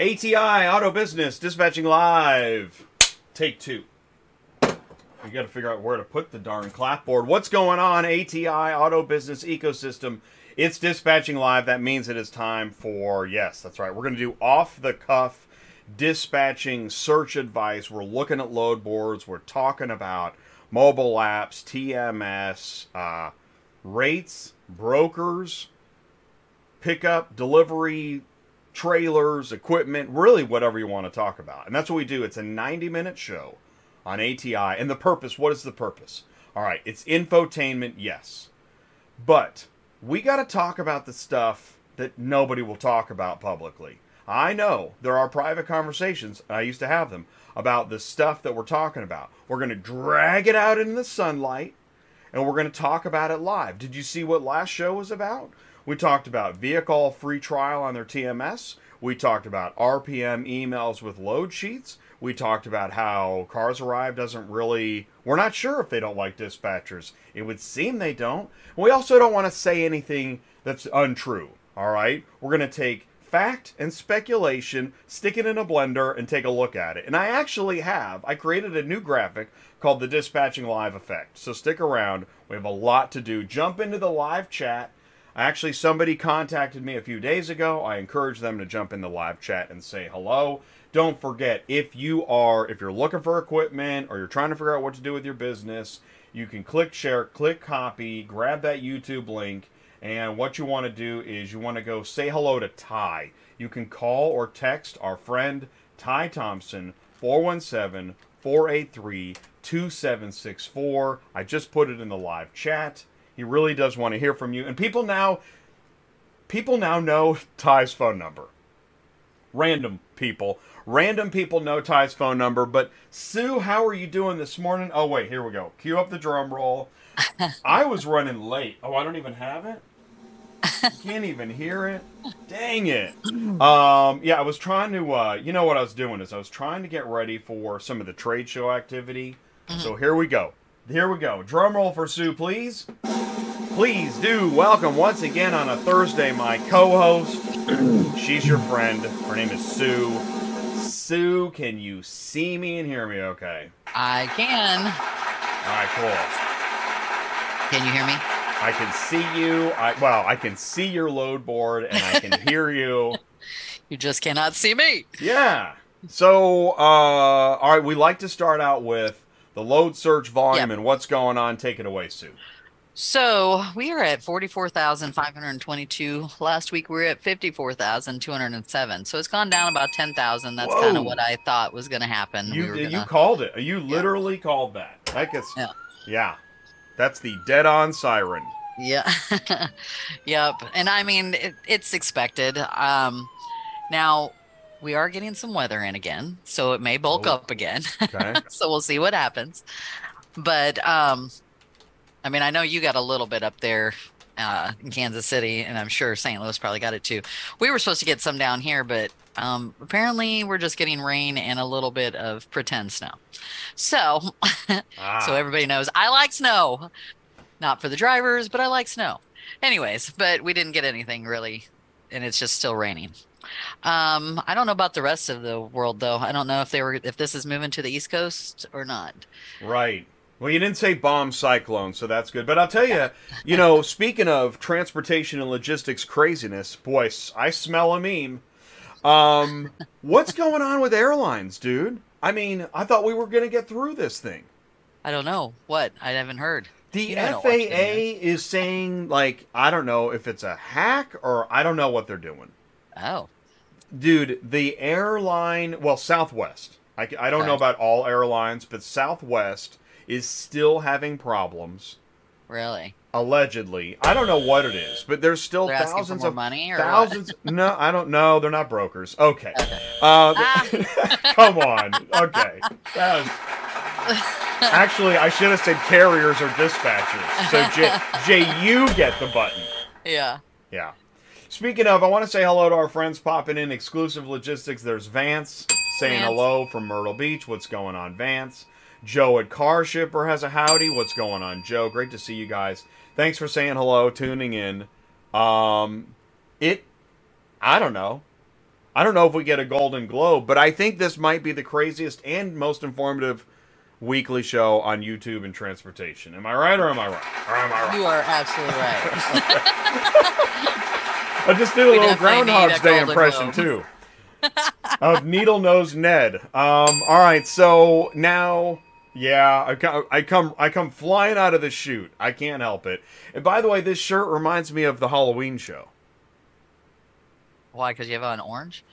ATI Auto Business Dispatching Live. Take two. We got to figure out where to put the darn clapboard. What's going on, ATI Auto Business Ecosystem? It's dispatching live. That means it is time for, yes, that's right. We're going to do off the cuff dispatching search advice. We're looking at load boards. We're talking about mobile apps, TMS, uh, rates, brokers, pickup, delivery, trailers, equipment, really whatever you want to talk about. And that's what we do. It's a 90 minute show on ATI. And the purpose, what is the purpose? All right, it's infotainment, yes. But we got to talk about the stuff that nobody will talk about publicly. I know there are private conversations, I used to have them, about the stuff that we're talking about. We're going to drag it out in the sunlight and we're going to talk about it live. Did you see what last show was about? We talked about vehicle free trial on their TMS. We talked about RPM emails with load sheets. We talked about how Cars Arrive doesn't really, we're not sure if they don't like dispatchers. It would seem they don't. We also don't want to say anything that's untrue, all right? We're going to take fact and speculation, stick it in a blender, and take a look at it. And I actually have. I created a new graphic called the Dispatching Live Effect. So stick around. We have a lot to do. Jump into the live chat. Actually, somebody contacted me a few days ago. I encourage them to jump in the live chat and say hello. Don't forget, if you are, if you're looking for equipment or you're trying to figure out what to do with your business, you can click share, click copy, grab that YouTube link, and what you want to do is you want to go say hello to Ty. You can call or text our friend Ty Thompson, 417 483 2764. I just put it in the live chat. He really does want to hear from you. And people now people now know Ty's phone number. Random people. Random people know Ty's phone number, but Sue, how are you doing this morning? Oh wait, here we go. Cue up the drum roll. I was running late. Oh, I don't even have it. Can't even hear it. Dang it. Um, yeah, I was trying to. Uh, you know what I was doing is I was trying to get ready for some of the trade show activity. So here we go. Here we go. Drum roll for Sue, please. Please do welcome once again on a Thursday my co-host. She's your friend. Her name is Sue. Sue, can you see me and hear me? Okay. I can. All right, cool. Can you hear me? I can see you. I well, I can see your load board and I can hear you. You just cannot see me. Yeah. So, uh, all right, we like to start out with the load search volume Yep. and what's going on. Take it away, Sue. So we are at 44,522. Last week we were at 54,207. So it's gone down about 10,000. That's kind of what I thought was going to happen. You we you gonna, called it. You literally called that. That gets Yeah. yeah. That's the dead on siren. Yeah. yep. And I mean, it, it's expected. Um, now we are getting some weather in again, so it may bulk Oh. up again. Okay. so we'll see what happens. But um, I mean, I know you got a little bit up there uh, in Kansas City, and I'm sure St. Louis probably got it too. We were supposed to get some down here, but um, apparently we're just getting rain and a little bit of pretend snow. So, Ah, so everybody knows I like snow, not for the drivers, but I like snow. Anyways, but we didn't get anything really, and it's just still raining. Um, I don't know about the rest of the world though. I don't know if they were if this is moving to the East Coast or not. right. Well, you didn't say bomb cyclone, so that's good. But I'll tell you, you know, speaking of transportation and logistics craziness, boy, I smell a meme. Um, what's going on with airlines, dude? I mean, I thought we were going to get through this thing. I don't know what I haven't heard. The You know FAA watch the news. is saying, like, I don't know if it's a hack or I don't know what they're doing. Oh, Dude, the airline, well, Southwest. I, I don't know about all airlines, but Southwest is still having problems, really? allegedly. I don't know what it is, but there's still They're thousands of money thousands. no, I don't know. They're not brokers. Okay. Okay. Uh, Ah. come on. Okay. Was, actually, I should have said carriers or dispatchers. So, Jay, Jay, you get the button. Yeah. Yeah. Speaking of, I want to say hello to our friends popping in exclusive logistics. There's Vance saying Vance. hello from Myrtle Beach. What's going on, Vance? Joe at Car Shipper has a howdy. What's going on, Joe? Great to see you guys. Thanks for saying hello, tuning in. Um, it, I don't know. I I don't know if we get a Golden Globe, but I think this might be the craziest and most informative weekly show on YouTube and transportation. Am I right or am I right? Or am I right? You are absolutely right. I just did a We little Groundhog's Day impression too. of Needle Nose Ned. Um, all right, so now, yeah, I come, I come, I come flying out of the chute. I can't help it. And by the way, this shirt reminds me of the Halloween show. Why? Because you have an orange?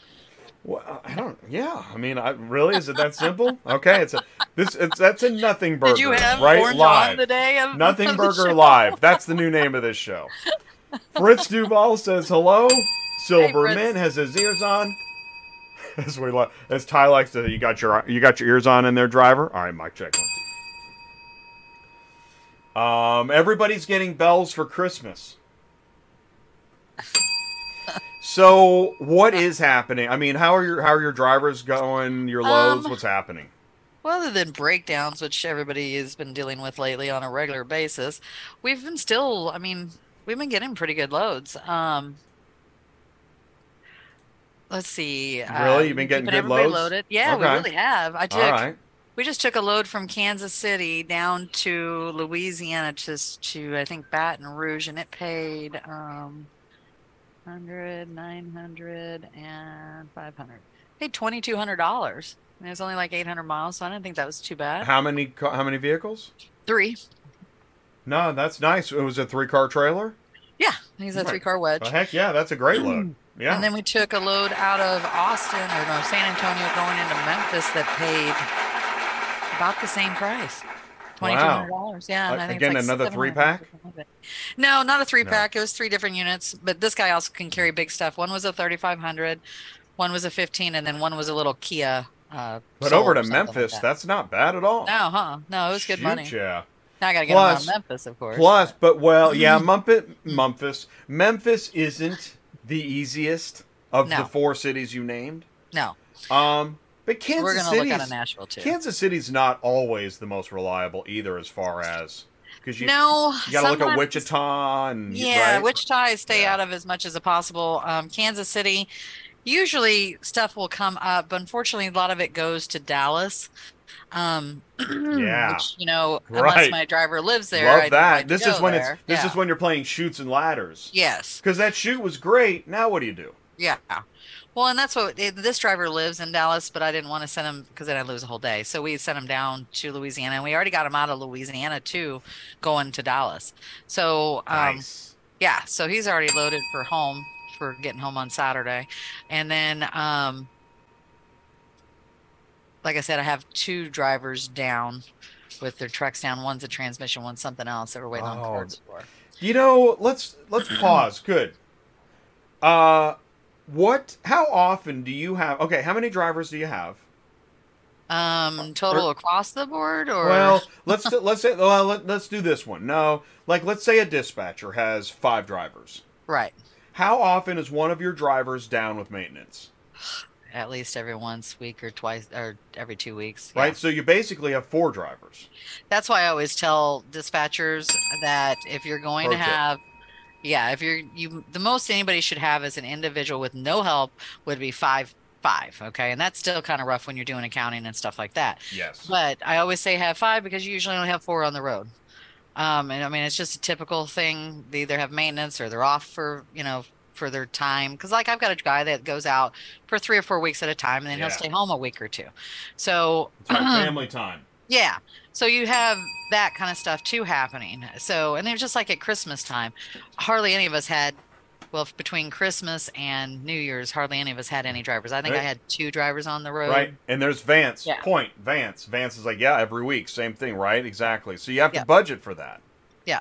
Well, I don't. Yeah, I mean, I really is it that simple? Okay, it's a this. It's that's a Nothing Burger. Did you have right orange live? on the day of Nothing Burger show? Live. That's the new name of this show. Fritz Duval says hello. Silverman. Mint has his ears on. As we li- as Ty likes to, you got your you got your ears on in there, driver. All right, Mike, check one. two. Um, everybody's getting bells for Christmas. So what is happening? I mean, how are your how are your drivers going? Your loads? Um, What's happening? Well, other than breakdowns, which everybody has been dealing with lately on a regular basis, we've been still, I mean, we've been getting pretty good loads. Um, let's see. Really? You've been getting good loads? Loaded. Yeah, we really have. I took, All right. we just took a load from Kansas City down to Louisiana, just to, I think, Baton Rouge, and it paid, um, 100, 900, and 500. Paid $2,200. It was only like 800 miles, so I didn't think that was too bad. How many how many vehicles? Three. No, that's nice. It was a three car trailer. Yeah, he's a Right. three car wedge. Oh, heck yeah, that's a great load. Yeah. And then we took a load out of Austin or no, San Antonio going into Memphis that paid about the same price. Twenty two hundred dollars. Yeah. And Uh, I think again, like another three-pack? No, not a three No. pack. It was three different units. But this guy also can carry big stuff. One was a thirty five hundred, one was a fifteen, and then one was a little Kia. Uh, but over to something like Memphis, that. that's not bad at all. No, huh? No, it was good Shoot money. ya. Now I gotta get Plus- him out of Memphis, of course. Plus, but well, yeah, Mumpet, Memphis, Memphis isn't the easiest of the four cities you named. no, Um, but Kansas gonna look City's Nashville too. Kansas City's not always the most reliable either, as far as because you no, you got to look at Wichita and Yeah, right? Wichita I stay Yeah. out of as much as possible. Um, Kansas City, usually stuff will come up, but unfortunately, a lot of it goes to Dallas. Um, Yeah. which, you know, Right. unless my driver lives there, Love I'd that. This is when there. it's this yeah. is when you're playing Chutes and Ladders. yes, Because that shoot was great. Now what do you do? yeah. Well, and that's what this driver lives in Dallas, but I didn't want to send him because then I'd lose a whole day. So we sent him down to Louisiana, and we already got him out of Louisiana too, going to Dallas. So um, nice. Yeah, so he's already loaded for home for getting home on Saturday. And then um like I said, I have two drivers down with their trucks down. One's a transmission, one's something else that we're waiting on Oh, cards for. You know, let's let's pause. Good. Uh, what? How often do you have? Okay, how many drivers do you have? Um total across the board or Well, let's let's say well, let, let's do this one. No, like let's say a dispatcher has five drivers. right. How often is one of your drivers down with maintenance? At least every once week or twice or every two weeks. yeah. Right. So you basically have four drivers. That's why I always tell dispatchers that if you're going Pro to tip. have, yeah, if you're you, the most anybody should have as an individual with no help would be five, five. Okay, and that's still kind of rough when you're doing accounting and stuff like that. Yes. But I always say have five because you usually only have four on the road. Um, and I mean it's just a typical thing. They either have maintenance or they're off for you know for their time. Because like I've got a guy that goes out for three or four weeks at a time, and then Yeah. he'll stay home a week or two. So like family time. yeah. So you have that kind of stuff too happening. So, and was just like at Christmas time, hardly any of us had, well, between Christmas and New Year's, hardly any of us had any drivers. I think I had two drivers on the road. Right. And there's Vance. Yeah. Point. Vance. Vance is like, yeah, every week, same thing, right? Exactly. So you have to Yeah. budget for that. Yeah.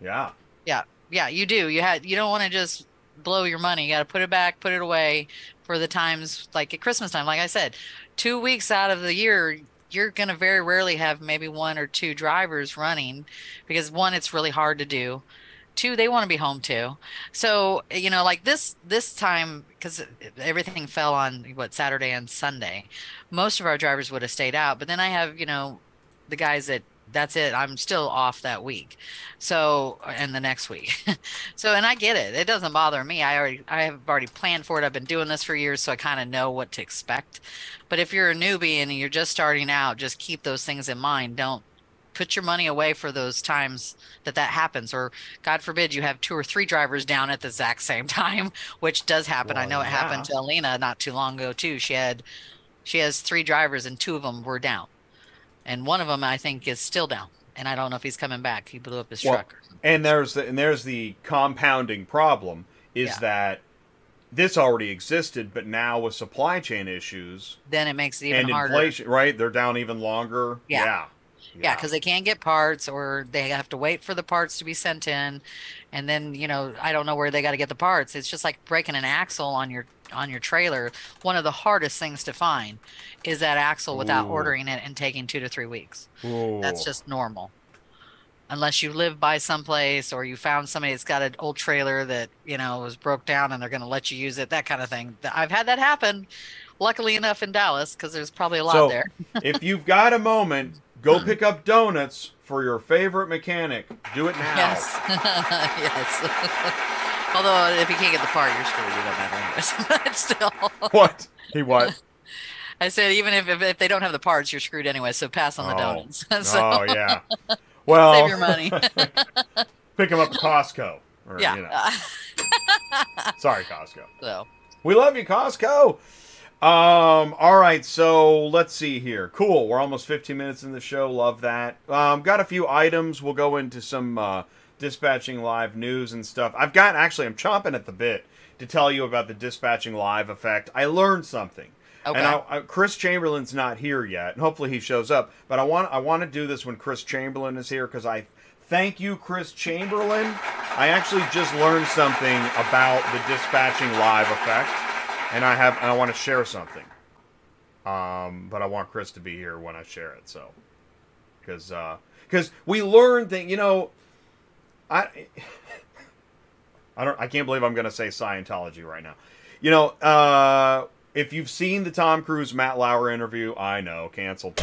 Yeah. Yeah. Yeah, you do. You had, you don't want to just blow your money. You got to put it back, put it away for the times like at Christmas time. Like I said, two weeks out of the year, you're going to very rarely have maybe one or two drivers running because one, it's really hard to do. Two, they want to be home too. So, you know, like this, this time, because everything fell on what Saturday and Sunday, most of our drivers would have stayed out. But then I have, you know, the guys that that's it. I'm still off that week. So, and the next week. so, and I get it. It doesn't bother me. I already, I have already planned for it. I've been doing this for years, so I kind of know what to expect. But if you're a newbie and you're just starting out, just keep those things in mind. Don't put your money away for those times that that happens or god forbid you have two or three drivers down at the exact same time which does happen well, i know it happened to alina not too long ago too she had she has three drivers and two of them were down and one of them i think is still down. And i don't know if he's coming back. He blew up his well, truck and there's the and there's the compounding problem is Yeah. that this already existed but now with supply chain issues then it makes it even and harder. inflation right? They're down even longer. Yeah. yeah Yeah, because they can't get parts or they have to wait for the parts to be sent in. And then, you know, I don't know where they got to get the parts. It's just like breaking an axle on your on your trailer. One of the hardest things to find is that axle without Ooh. ordering it and taking 2 to 3 weeks. Ooh. That's just normal. Unless you live by someplace or you found somebody that's got an old trailer that, you know, was broke down and they're going to let you use it, that kind of thing. I've had that happen. Luckily enough in Dallas because there's probably a lot So- there. if you've got a moment go pick up donuts for your favorite mechanic do it now Yes. yes. Although if you can't get the part, you're screwed. You don't matter but still, what he what I said even if, if if they don't have the parts, you're screwed anyway. So pass on the Oh. donuts. so oh yeah well save your money. pick them up at costco or, yeah. you know. sorry costco so We love you, Costco. Um, all right, so let's see here. Cool. We're almost 15 minutes in the show. Love that. Um, got a few items. We'll go into some uh, dispatching live news and stuff. I've got actually, I'm chomping at the bit to tell you about the dispatching live effect. I learned something. okay. And I, I, Chris Chamberlain's not here yet, and hopefully he shows up. But I want I want to do this when Chris Chamberlain is here because I thank you, Chris Chamberlain. I actually just learned something about the dispatching live effect, and I have and I want to share something. Um, but I want Chris to be here when I share it, so because because we learned that you know I. I don't. I can't believe I'm going to say Scientology right now. You know, uh, if you've seen the Tom Cruise Matt Lauer interview, I know canceled.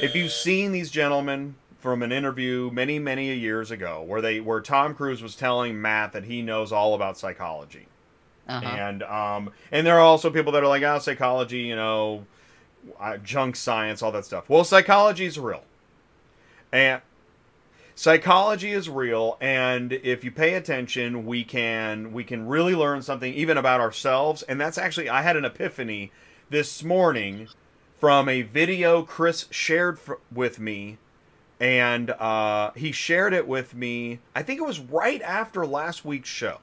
If you've seen these gentlemen from an interview many many years ago, where they where Tom Cruise was telling Matt that he knows all about psychology, uh-huh. and um, and there are also people that are like, oh, psychology, you know, junk science, all that stuff. Well, psychology is real, and psychology is real and if you pay attention we can we can really learn something even about ourselves and that's actually i had an epiphany this morning from a video chris shared fr- with me and uh, he shared it with me i think it was right after last week's show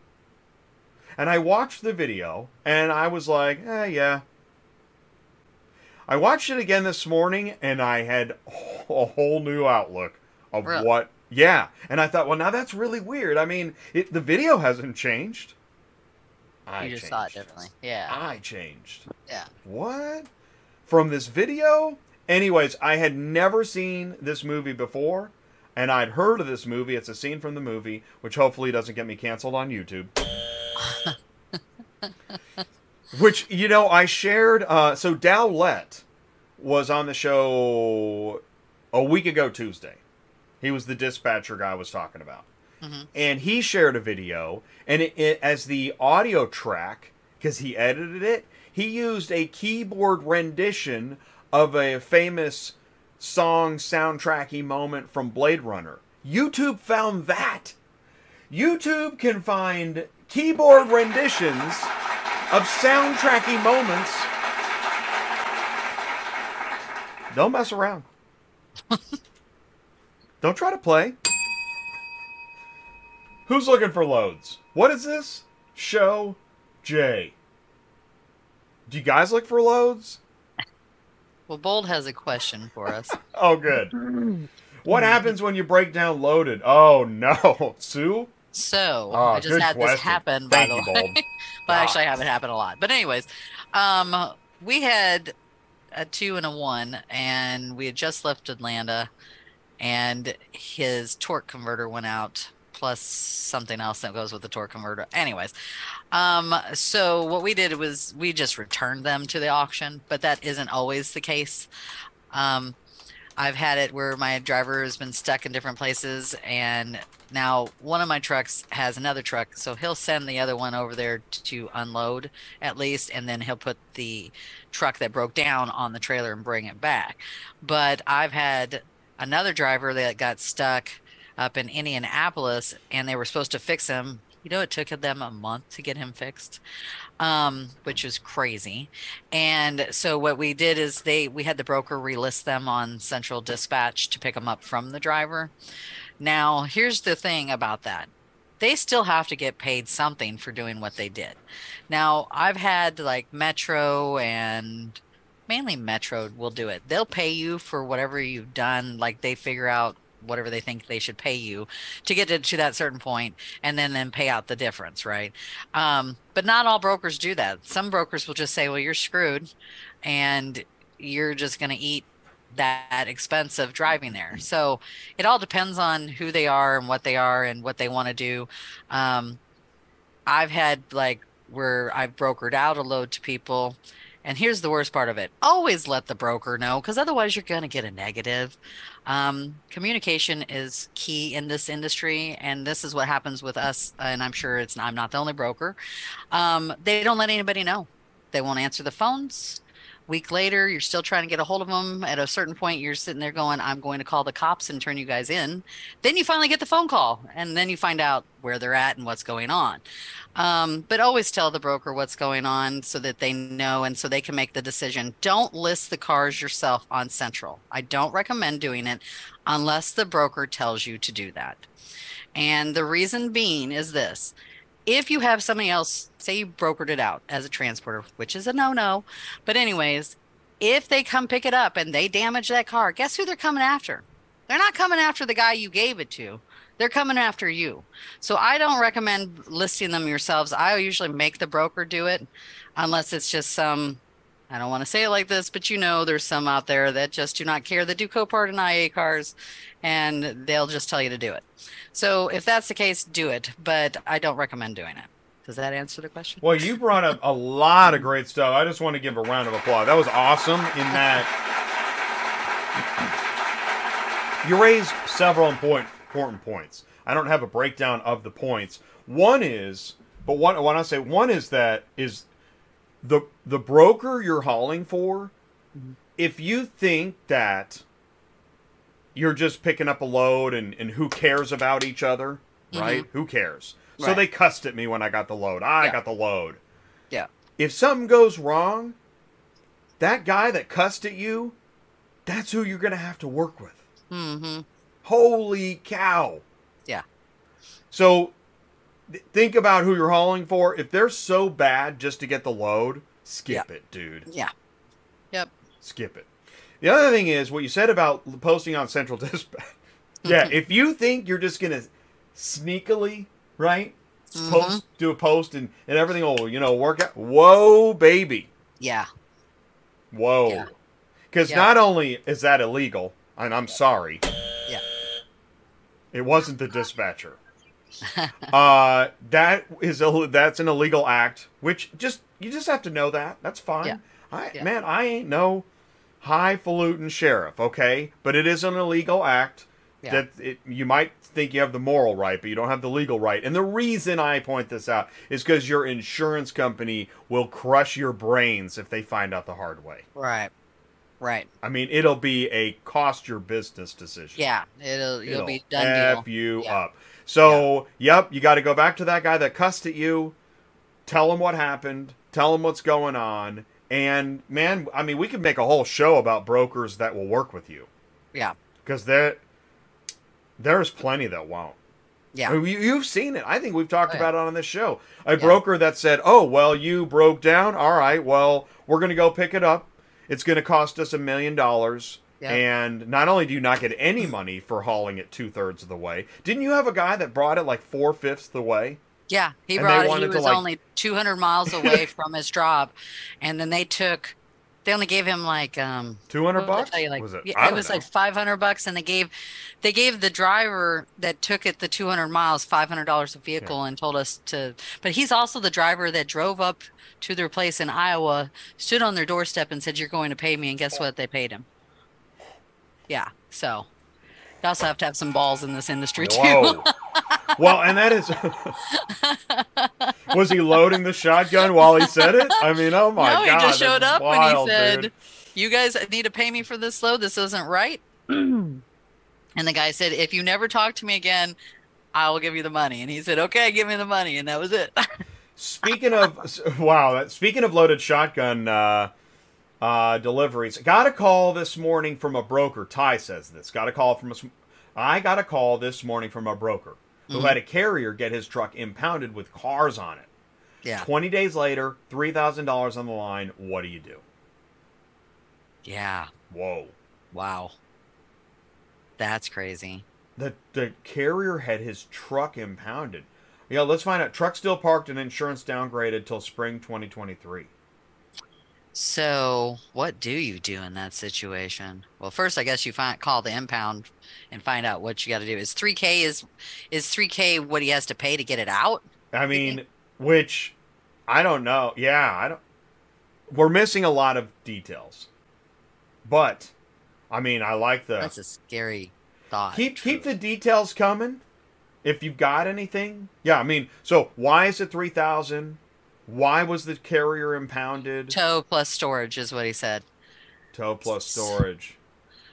and i watched the video and i was like eh, yeah i watched it again this morning and i had a whole new outlook of Really? what yeah and i thought well now that's really weird i mean it, the video hasn't changed I you just changed. saw it differently. Yeah. i changed Yeah. what from this video anyways i had never seen this movie before and i'd heard of this movie it's a scene from the movie which hopefully doesn't get me canceled on youtube which you know i shared uh, so dowlett was on the show a week ago tuesday. He was the dispatcher guy I was talking about. Mhm. and he shared a video and it, it, as the audio track because he edited it he used a keyboard rendition of a famous song soundtracky moment from blade runner. Youtube found that. Youtube can find keyboard renditions of soundtracky moments don't mess around don't try to play Who's looking for loads? What is this? Show J. Do you guys look for loads? Well, Bold has a question for us. Oh, good. What happens when you break down loaded? Oh, no. Sue? So Oh, I just had this happen, by Thank the way. But Ah. actually, I haven't happened a lot. But anyways, um, we had a two and a one, and we had just left Atlanta, and his torque converter went out, plus something else that goes with the torque converter. Anyways, um, so what we did was we just returned them to the auction, but that isn't always the case. Um, I've had it where my driver has been stuck in different places, and now one of my trucks has another truck, so he'll send the other one over there to unload at least, and then he'll put the truck that broke down on the trailer and bring it back. But I've had another driver that got stuck up in Indianapolis, and they were supposed to fix him. You know, it took them a month to get him fixed um, which is crazy. And so what we did is they we had the broker relist them on Central Dispatch to pick them up from the driver. Now, here's the thing about that. They still have to get paid something for doing what they did. Now, I've had like Metro and mainly Metro will do it. They'll pay you for whatever you've done. Like they figure out whatever they think they should pay you to get to, to that certain point and then then pay out the difference right um, but not all brokers do that some brokers will just say well you're screwed and you're just going to eat that expense of driving there so it all depends on who they are and what they are and what they want to do um, i've had like where i've brokered out a load to people and here's the worst part of it always let the broker know because otherwise you're going to get a negative. Um, communication is key in this industry. And this is what happens with us. And I'm sure it's I'm not the only broker. Um, they don't let anybody know. They won't answer the phones week later you're still trying to get a hold of them at a certain point you're sitting there going i'm going to call the cops and turn you guys in. Then you finally get the phone call and then you find out where they're at and what's going on. Um, but always tell the broker what's going on so that they know and so they can make the decision. Don't list the cars yourself on central. I don't recommend doing it unless the broker tells you to do that. And the reason being is this if you have somebody else, say you brokered it out as a transporter, which is a no no, but anyways, if they come pick it up and they damage that car, guess who they're coming after? They're not coming after the guy you gave it to. They're coming after you. So I don't recommend listing them yourselves. I usually make the broker do it unless it's just some I don't want to say it like this, but you know, there's some out there that just do not care that do Copart and IA cars, and they'll just tell you to do it. So if that's the case, do it, but I don't recommend doing it. Does that answer the question? Well, you brought up a lot of great stuff. I just want to give a round of applause. That was awesome in that you raised several important points. I don't have a breakdown of the points. One is, but when I say one is that is the the broker you're hauling for, if you think that you're just picking up a load and, and who cares about each other, right? Mm-hmm. Who cares? Right. So they cussed at me when I got the load. I yeah. got the load. Yeah. If something goes wrong, that guy that cussed at you, that's who you're going to have to work with. Mm-hmm. Holy cow. Yeah. So think about who you're hauling for. If they're so bad just to get the load, skip it, dude. Yeah. Yep. Skip it. The other thing is what you said about posting on Central Dispatch. yeah, if you think you're just gonna sneakily, right, mm-hmm. post do a post and and everything will you know work out. Whoa, baby. Yeah. Whoa. Because yeah. not only is that illegal, and I'm sorry. Yeah. It wasn't the dispatcher. uh, that is a, that's an illegal act, which just you just have to know that. That's fine. Yeah. I yeah. man, I ain't no highfalutin sheriff, okay? But it is an illegal act yeah. that it, you might think you have the moral right, but you don't have the legal right. And the reason I point this out is because your insurance company will crush your brains if they find out the hard way. Right. Right. I mean, it'll be a cost your business decision. Yeah, it'll you'll it'll be done F deal. you yeah. up. So, yeah. yep, you got to go back to that guy that cussed at you. Tell him what happened. Tell him what's going on. And man, I mean, we could make a whole show about brokers that will work with you. Yeah. Because there, there's plenty that won't. Yeah. I mean, you've seen it. I think we've talked oh, yeah. about it on this show. A yeah. broker that said, "Oh, well, you broke down. All right. Well, we're going to go pick it up. It's going to cost us a million dollars." And not only do you not get any money for hauling it two thirds of the way, didn't you have a guy that brought it like four fifths the way? Yeah, he and brought it. He was like... only 200 miles away from his job, and then they took. They only gave him like um 200 bucks. Like, was it? Yeah, it was know. like 500 bucks, and they gave they gave the driver that took it the 200 miles 500 dollars a vehicle, yeah. and told us to. But he's also the driver that drove up to their place in Iowa, stood on their doorstep, and said, "You're going to pay me," and guess what? They paid him. Yeah. So you also have to have some balls in this industry too. Whoa. well, and that is. was he loading the shotgun while he said it? I mean, oh my no, god! he just showed up wild, and he said, dude. "You guys need to pay me for this load. This isn't right." and the guy said, "If you never talk to me again, I will give you the money." And he said, "Okay, give me the money," and that was it. Speaking of wow, speaking of loaded shotgun uh, uh, deliveries, got a call this morning from a broker. Ty says this. Got a call from a. I got a call this morning from a broker who Mhm. had a carrier get his truck impounded with cars on it. yeah. Twenty days later, three thousand dollars on the line. What do you do? Yeah. Whoa. Wow. That's crazy. The the carrier had his truck impounded. Yeah, let's find out. Truck still parked and insurance downgraded till spring 2023. So, what do you do in that situation? Well, first, I guess you find call the impound and find out what you got to do. Is 3K is is 3K what he has to pay to get it out? I mean, which I don't know. Yeah, I don't. We're missing a lot of details, but I mean, I like the That's a scary thought. keep keep the details coming. If you've got anything, yeah. I mean, so why is it three thousand? Why was the carrier impounded? tow plus storage is what he said. Tow plus storage.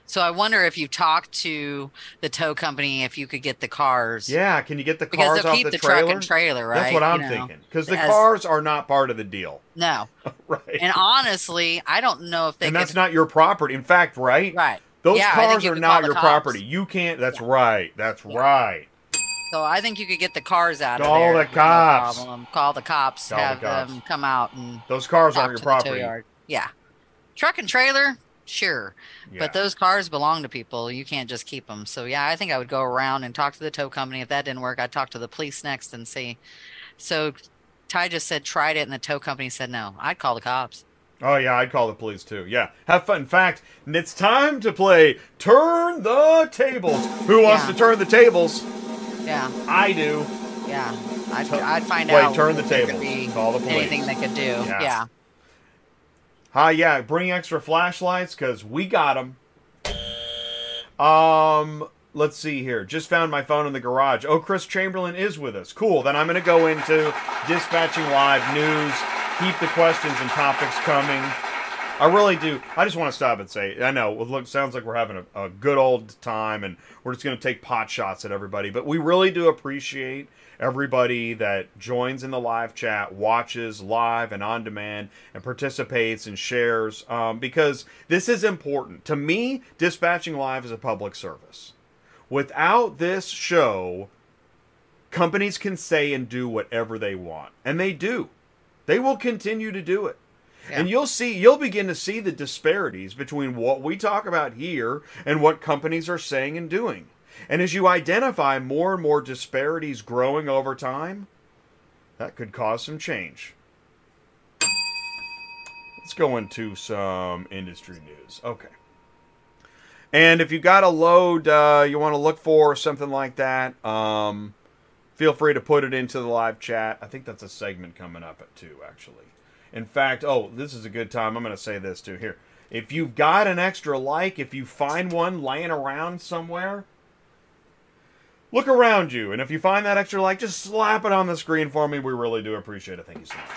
So I wonder if you talked to the tow company if you could get the cars. Yeah, can you get the Because cars they'll off keep the, the, trailer? truck and trailer, right? That's what I'm know. thinking. Because the As- cars are not part of the deal, No. right? And honestly, I don't know if they and could that's not your property. In fact, right? right. Those Yeah, cars are not your property. You can't. That's right. That's Yeah. right. So I think you could get the cars out Call of there. the no cops. problem. Call the cops. Call the have cops. them come out and Those cars aren't your the property. Yeah. Truck and trailer, sure. Yeah. But those cars belong to people. You can't just keep them. So yeah, I think I would go around and talk to the tow company. If that didn't work, I'd talk to the police next and see. So Ty just said tried it, and the tow company said no. I'd call the cops. oh yeah, I'd call the police too. Yeah, have fun. In fact, it's time to play Turn the Tables. Who wants Yeah. to turn the tables? Yeah, I do. yeah. I'd, Tu- I'd find play out. turn the if there could tables. be Call the police. Anything they could do. Yes. Yeah. Hi, yeah, bring extra flashlights because we got them. Um, let's see here. Just found my phone in the garage. Oh, Chris Chamberlain is with us. Cool. Then I'm going to go into dispatching live news. Keep the questions and topics coming. I really do. I just want to stop and say, I know, it look, sounds like we're having a, a good old time and we're just going to take pot shots at everybody, but we really do appreciate everybody that joins in the live chat, watches live and on demand, and participates and shares um, because this is important. To me, dispatching live is a public service. Without this show, companies can say and do whatever they want, and they do. They will continue to do it. And you'll see, you'll begin to see the disparities between what we talk about here and what companies are saying and doing. And as you identify more and more disparities growing over time, that could cause some change. Let's go into some industry news. Okay. And if you got a load uh, you want to look for or something like that, um, feel free to put it into the live chat. I think that's a segment coming up at two, actually. In fact, oh, this is a good time. I'm going to say this too. Here, if you've got an extra like, if you find one laying around somewhere, look around you, and if you find that extra like, just slap it on the screen for me. We really do appreciate it. Thank you so much.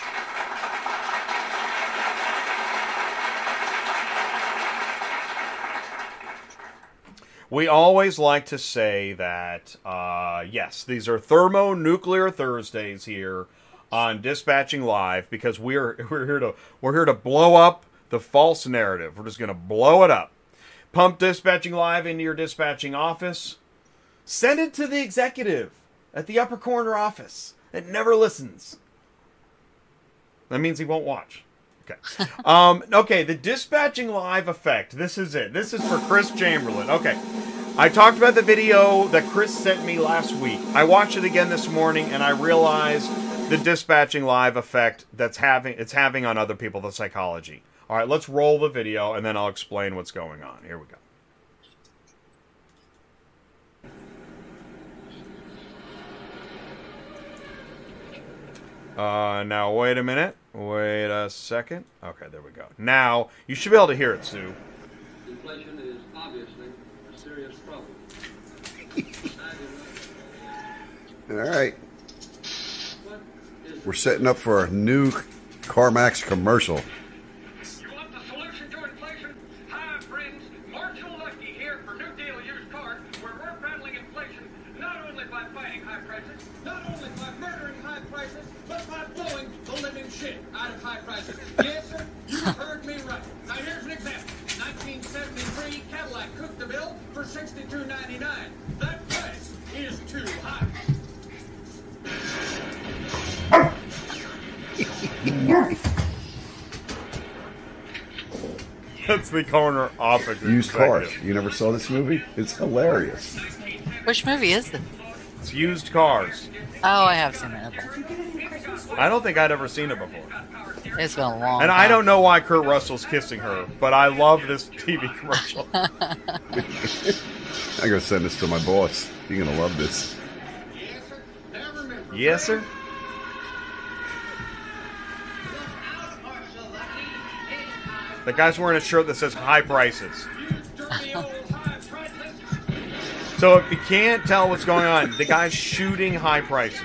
We always like to say that, uh, yes, these are thermonuclear Thursdays here on Dispatching Live because we're we're here to we're here to blow up the false narrative. We're just going to blow it up. Pump Dispatching Live into your dispatching office. Send it to the executive at the upper corner office that never listens. That means he won't watch. Okay. Um, okay, the dispatching live effect. This is it. This is for Chris Chamberlain. Okay. I talked about the video that Chris sent me last week. I watched it again this morning and I realized the dispatching live effect that's having it's having on other people, the psychology. All right, let's roll the video and then I'll explain what's going on. Here we go. Uh, now wait a minute. Wait a second. Okay, there we go. Now you should be able to hear it, Sue. Inflation is obviously a serious trouble. All right. We're setting up for a new CarMax commercial. That's the corner opposite. Used cars. You never saw this movie? It's hilarious. Which movie is it? It's used cars. Oh, I have seen it. I don't think I'd ever seen it before. It's been a long And time. I don't know why Kurt Russell's kissing her, but I love this TV commercial. I'm gonna send this to my boss. You're gonna love this. Yes, sir. Now remember. yes, sir. The guy's wearing a shirt that says high prices. So if you can't tell what's going on, the guy's shooting high prices.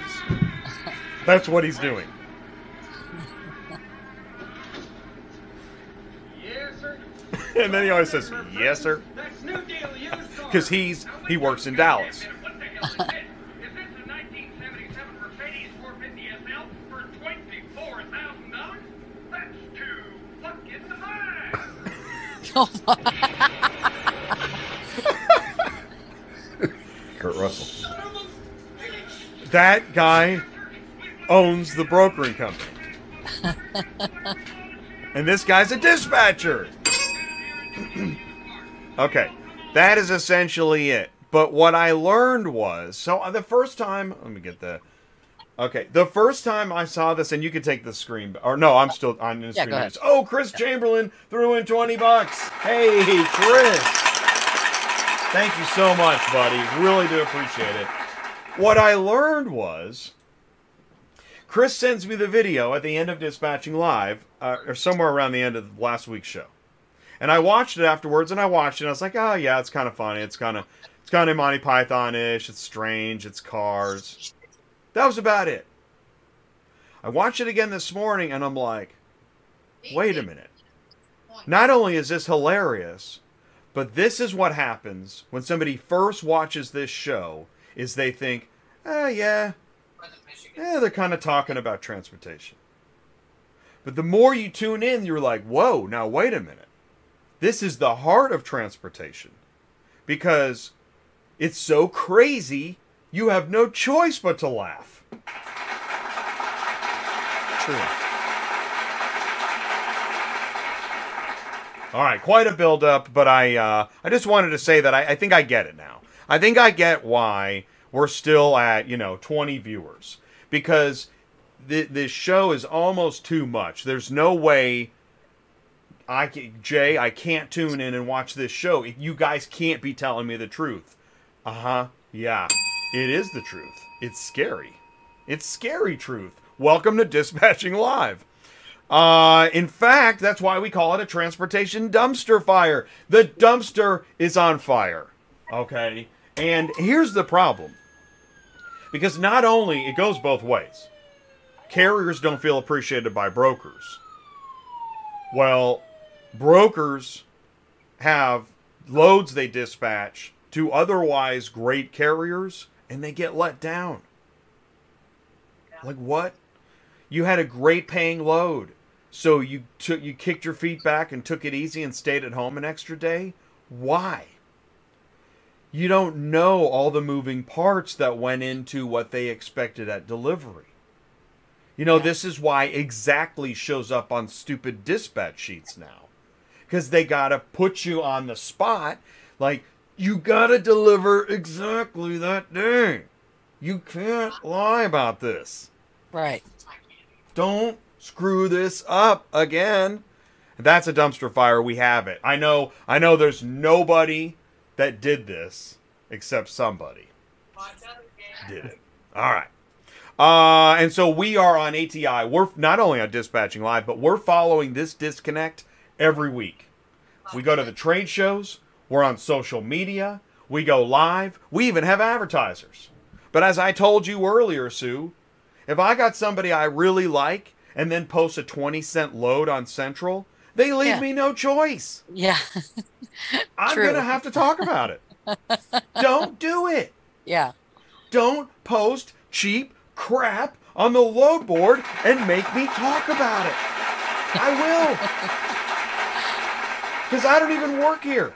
That's what he's doing. And then he always says, "Yes, sir," because he's he works in Dallas. what the hell is this? Is this a 1977 Mercedes 450 SL for $24,000? That's too fucking Kurt Russell. That guy owns the brokering company. and this guy's a dispatcher. okay. That is essentially it. But what I learned was so the first time, let me get the Okay, the first time I saw this, and you could take the screen, or no, I'm still on the Yeah, screen. Oh, Chris Chamberlain threw in twenty bucks. Hey, Chris, thank you so much, buddy. Really do appreciate it. What I learned was Chris sends me the video at the end of Dispatching Live, uh, or somewhere around the end of last week's show. And I watched it afterwards, and I watched it, and I was like, oh, yeah, it's kind of funny. It's kind of it's kind of Monty Python-ish. It's strange. It's cars. That was about it. I watched it again this morning, and I'm like, wait a minute. Not only is this hilarious, but this is what happens when somebody first watches this show is they think, oh, yeah, yeah, they're kind of talking about transportation. But the more you tune in, you're like, whoa, now wait a minute. This is the heart of transportation. Because it's so crazy, you have no choice but to laugh. True. All right, quite a build up, but I uh, I just wanted to say that I, I think I get it now. I think I get why we're still at you know 20 viewers because th- this show is almost too much. There's no way I can, Jay I can't tune in and watch this show. You guys can't be telling me the truth. Uh huh. Yeah, it is the truth. It's scary. It's scary truth. Welcome to Dispatching Live. Uh, in fact, that's why we call it a transportation dumpster fire. The dumpster is on fire. Okay? And here's the problem. Because not only it goes both ways. Carriers don't feel appreciated by brokers. Well, brokers have loads they dispatch to otherwise great carriers and they get let down. Like what? You had a great paying load. So you took you kicked your feet back and took it easy and stayed at home an extra day? Why? You don't know all the moving parts that went into what they expected at delivery. You know, this is why exactly shows up on stupid dispatch sheets now. Cuz they got to put you on the spot like you got to deliver exactly that day. You can't lie about this Right. don't screw this up again. That's a dumpster fire. We have it. I know. I know. There's nobody that did this except somebody did it. All right. Uh, and so we are on ATI. We're not only on Dispatching Live, but we're following this disconnect every week. We go to the trade shows. We're on social media. We go live. We even have advertisers. But as I told you earlier, Sue, if I got somebody I really like and then post a 20 cent load on Central, they leave Yeah. me no choice. Yeah. I'm going to have to talk about it. Don't do it. yeah. Don't post cheap crap on the load board and make me talk about it. I will. Because I don't even work here.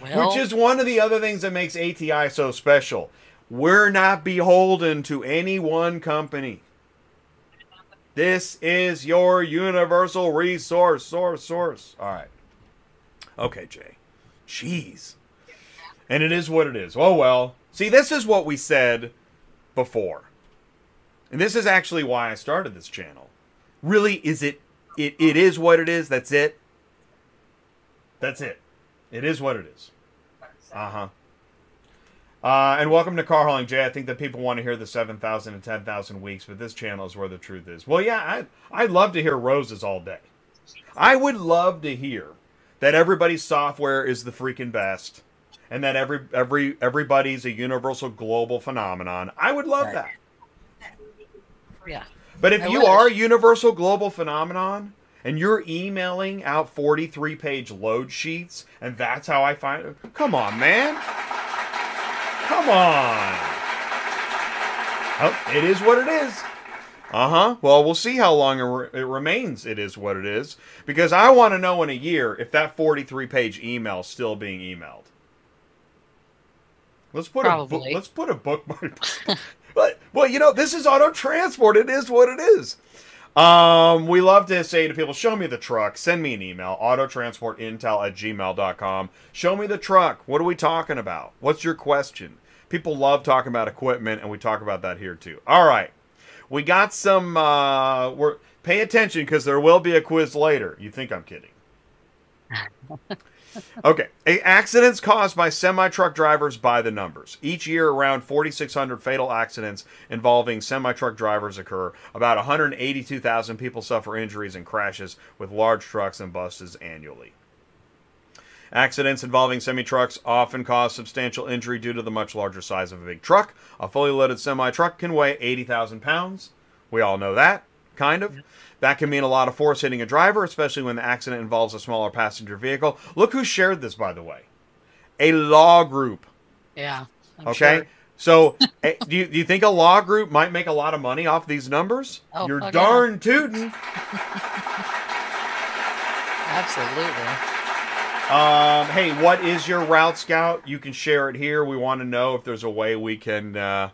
Well, Which is one of the other things that makes ATI so special. We're not beholden to any one company. This is your universal resource, source, source. All right. Okay, Jay. Jeez. And it is what it is. Oh, well. See, this is what we said before. And this is actually why I started this channel. Really, is it, it, it is what it is. That's it. That's it. It is what it is. Uh-huh. Uh, and welcome to Car Hauling, Jay. I think that people want to hear the 7,000 and 10,000 weeks, but this channel is where the truth is. Well, yeah, I, I'd love to hear roses all day. I would love to hear that everybody's software is the freaking best and that every every everybody's a universal global phenomenon. I would love Right. that. yeah. But if I you wish. are a universal global phenomenon and you're emailing out 43 page load sheets and that's how I find it, come on, man. Come on. Oh, it is what it is. Uh huh. Well, we'll see how long it, re- it remains. It is what it is because I want to know in a year if that 43 page email is still being emailed. Let's put a book. Let's put a bookmark. but well, you know, this is auto transport. It is what it is. Um, we love to say to people, show me the truck. Send me an email, autotransportintel at gmail.com. Show me the truck. What are we talking about? What's your question? People love talking about equipment, and we talk about that here too. All right. We got some, uh, we're, pay attention because there will be a quiz later. You think I'm kidding. Okay. A- accidents caused by semi truck drivers by the numbers. Each year, around 4,600 fatal accidents involving semi truck drivers occur. About 182,000 people suffer injuries and crashes with large trucks and buses annually. Accidents involving semi trucks often cause substantial injury due to the much larger size of a big truck. A fully loaded semi truck can weigh 80,000 pounds. We all know that, kind of. That can mean a lot of force hitting a driver, especially when the accident involves a smaller passenger vehicle. Look who shared this, by the way. A law group. Yeah. I'm Okay? sure. So, eh, do you, do you think a law group might make a lot of money off these numbers? Oh, You're yeah. darn tootin'. Absolutely. Um, hey, what is your route scout? You can share it here. We want to know if there's a way we can uh,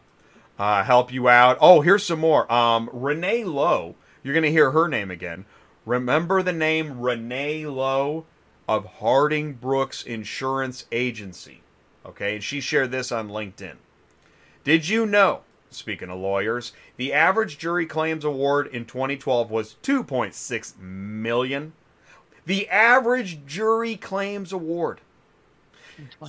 uh, help you out. Oh, here's some more. Um, Renee Lowe. You're going to hear her name again. Remember the name Renee Lowe of Harding Brooks Insurance Agency. Okay, and she shared this on LinkedIn. Did you know, speaking of lawyers, the average jury claims award in 2012 was 2.6 million? The average jury claims award.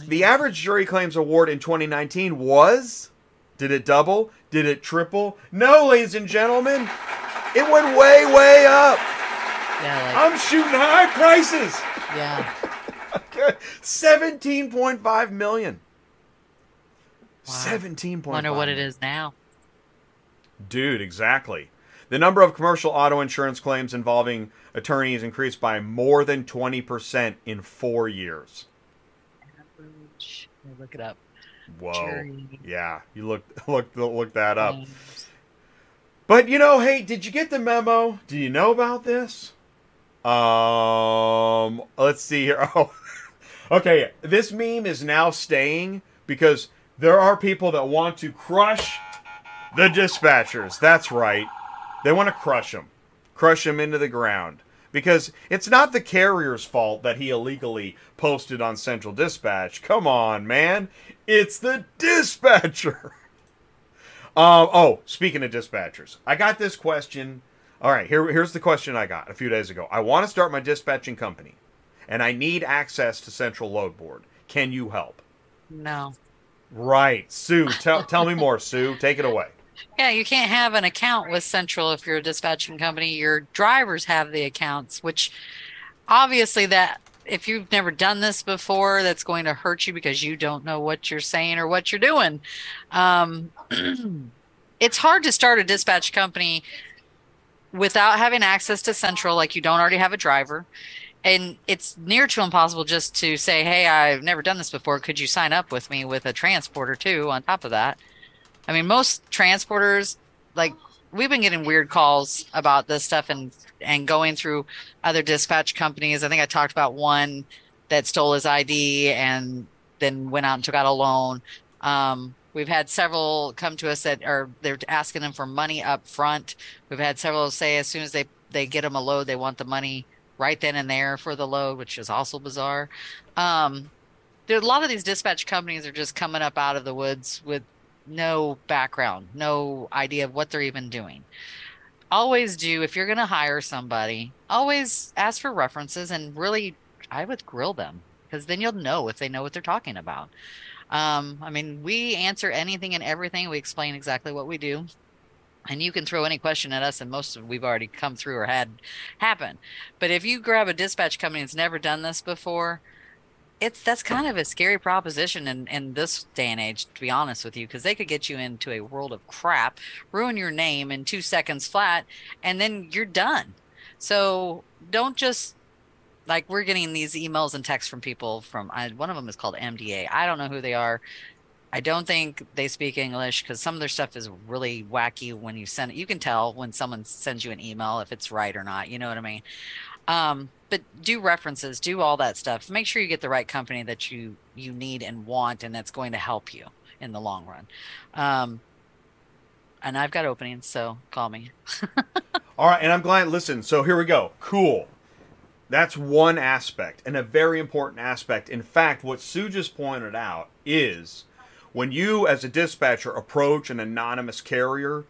The average jury claims award in 2019 was did it double? Did it triple? No, ladies and gentlemen. It went way way up. Yeah. Like, I'm shooting high prices. yeah. Okay. 17.5 million. Wow. 17.5 Wonder what it is now. Dude, exactly. The number of commercial auto insurance claims involving attorneys increased by more than 20% in 4 years. Average- Look it up. Whoa. Jury Yeah, you look look look that up. claims. But you know, hey, did you get the memo? Do you know about this? Um, let's see here. Oh, okay. This meme is now staying because there are people that want to crush the dispatchers. That's right. They want to crush them, crush them into the ground. Because it's not the carrier's fault that he illegally posted on Central Dispatch. Come on, man. It's the dispatcher. Um, oh, speaking of dispatchers, I got this question. All right, here, here's the question I got a few days ago. I want to start my dispatching company, and I need access to Central Load Board. Can you help? No. Right, Sue. Tell tell me more, Sue. Take it away. Yeah, you can't have an account with Central if you're a dispatching company. Your drivers have the accounts, which obviously that if you've never done this before, that's going to hurt you because you don't know what you're saying or what you're doing. Um, it's hard to start a dispatch company without having access to central like you don't already have a driver. And it's near to impossible just to say hey i've never done this before. Could you sign up with me with a transporter too on top of that? I mean most transporters like we've been getting weird calls about this stuff and and going through other dispatch companies i think i talked about one that stole his id and then went out and took out a loan um, We've had several come to us that are they're asking them for money up front. We've had several say as soon as they they get them a load, they want the money right then and there for the load, which is also bizarre. Um, there a lot of these dispatch companies are just coming up out of the woods with no background, no idea of what they're even doing. Always do if you're going to hire somebody, always ask for references and really I would grill them because then you'll know if they know what they're talking about. Um, I mean, we answer anything and everything. We explain exactly what we do. And you can throw any question at us, and most of we've already come through or had happen. But if you grab a dispatch company that's never done this before, it's that's kind of a scary proposition in, in this day and age, to be honest with you, because they could get you into a world of crap, ruin your name in two seconds flat, and then you're done. So don't just like we're getting these emails and texts from people from I, one of them is called MDA. I don't know who they are. I don't think they speak English because some of their stuff is really wacky when you send it. You can tell when someone sends you an email if it's right or not. You know what I mean? Um, but do references, do all that stuff. Make sure you get the right company that you you need and want, and that's going to help you in the long run. Um, and I've got openings, so call me. All right, and I'm glad. Listen, so here we go. Cool. That's one aspect, and a very important aspect. In fact, what Sue just pointed out is when you, as a dispatcher, approach an anonymous carrier,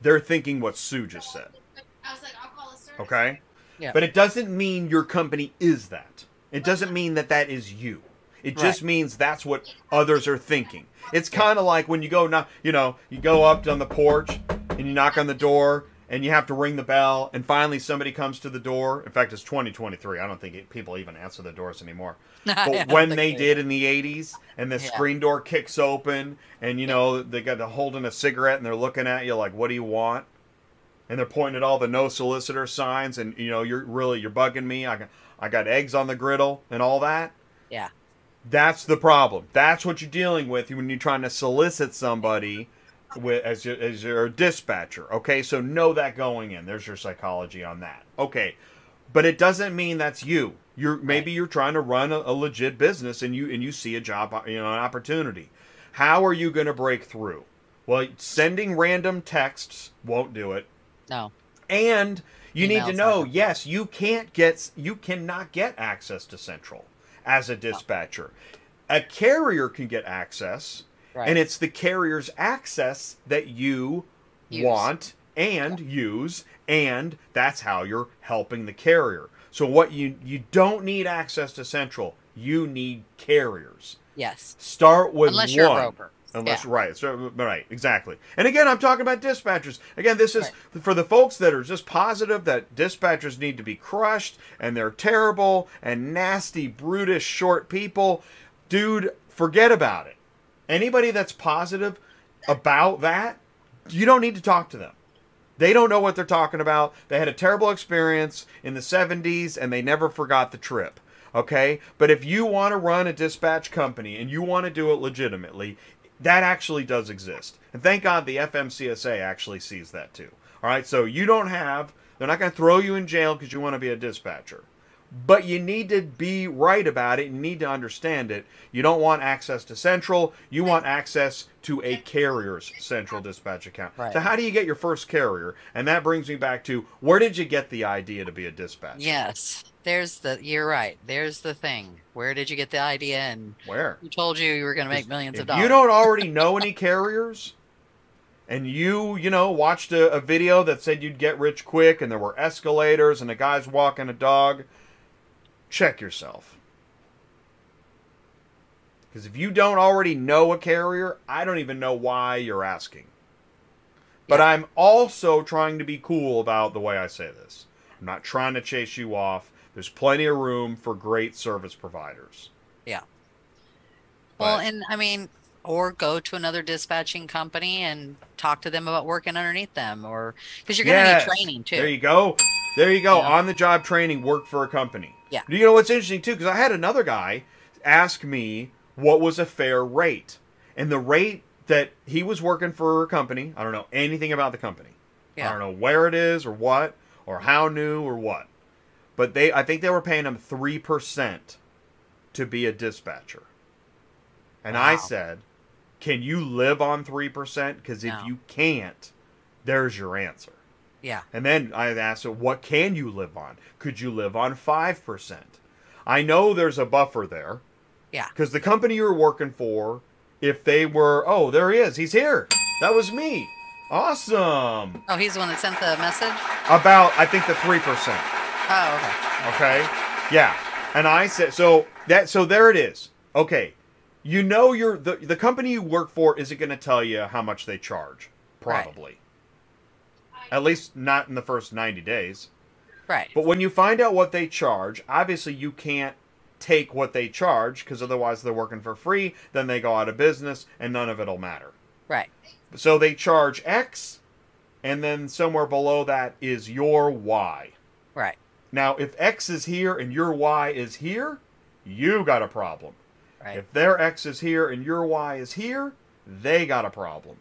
they're thinking what Sue just said. Okay? Yeah. But it doesn't mean your company is that. It doesn't mean that that is you. It just Right. means that's what others are thinking. It's kind of like when you go knock, you know, you go up on the porch and you knock on the door and you have to ring the bell and finally somebody comes to the door. In fact, it's 2023. I don't think it, people even answer the doors anymore. But when they they did in the 80s and the Yeah. screen door kicks open and you know they got to holding a cigarette and they're looking at you like, "What do you want?" And they're pointing at all the no solicitor signs and you know you're really you're bugging me. I got i got eggs on the griddle and all that. Yeah. that's the problem. That's what you're dealing with when you're trying to solicit somebody with as your, as your dispatcher. Okay so know that going in. There's your psychology on that. Okay but it doesn't mean that's you. You're maybe you're trying to run a, a legit business and you and you see a job uh, you know an opportunity. How are you going to break through? Well sending random texts won't do it No. and you need to know, not- yes, you can't get you cannot get access to Central as a dispatcher. A carrier can get access, Right. and it's the carrier's access that you Use. want and use, and that's how you're helping the carrier. So what you you don't need access to Central, you need carriers. Yes. Start with Unless one. you're a broker. Unless Yeah. right, so, right, exactly. And again, I'm talking about dispatchers. Again, this is for the folks that are just positive that dispatchers need to be crushed and they're terrible and nasty, brutish, short people. Dude, forget about it. Anybody that's positive about that, you don't need to talk to them. They don't know what they're talking about. They had a terrible experience in the 70s and they never forgot the trip. Okay? But if you want to run a dispatch company and you want to do it legitimately, that actually does exist. And thank God the FMCSA actually sees that too. All right? So you don't have, they're not going to throw you in jail because you want to be a dispatcher. But you need to be right about it. You need to understand it. You don't want access to Central. You want access to a carrier's Central Dispatch account. Right. So how do you get your first carrier? And that brings me back to where did you get the idea to be a dispatcher? Yes. There's the. You're right. There's the thing. Where did you get the idea? And Where? who told you you were going to make millions of dollars? you don't already know any carriers, and you, you know, watched a, a video that said you'd get rich quick, and there were escalators, and a guy's walking a dog, check yourself. Because if you don't already know a carrier, I don't even know why you're asking. But I'm also trying to be cool about the way I say this. I'm not trying to chase you off. There's plenty of room for great service providers. Yeah. Well, and I mean, or go to another dispatching company and talk to them about working underneath them, or because you're going to Yes. need training too. There you go. There you go. On the job training, work for a company. Yeah. You know what's interesting too? Because I had another guy ask me what was a fair rate, and the rate that he was working for a company. I don't know anything about the company. Yeah. I don't know where it is or what or how new or what. But they, I think they were paying him three percent to be a dispatcher. And I said, "Can you live on three percent? Because if No. you can't, there's your answer." Yeah. And then I asked her, what can you live on? Could you live on 5%? I know there's a buffer there. Yeah. Because the company you're working for, if they were, oh, there he is. He's here. That was me. Awesome. Oh, he's the one that sent the message. About, I think, the 3%. Oh, okay. Okay. Yeah. And I said, so that, so there it is. Okay. You know, you're the, the company you work for isn't going to tell you how much they charge. Right. Probably. At least not in the first 90 days. Right. But when you find out what they charge, obviously you can't take what they charge because otherwise they're working for free, then they go out of business and none of it'll matter. Right. So they charge X and then somewhere below that is your Y. Right. Now, if X is here and your Y is here, you got a problem. Right. If their X is here and your Y is here, they got a problem.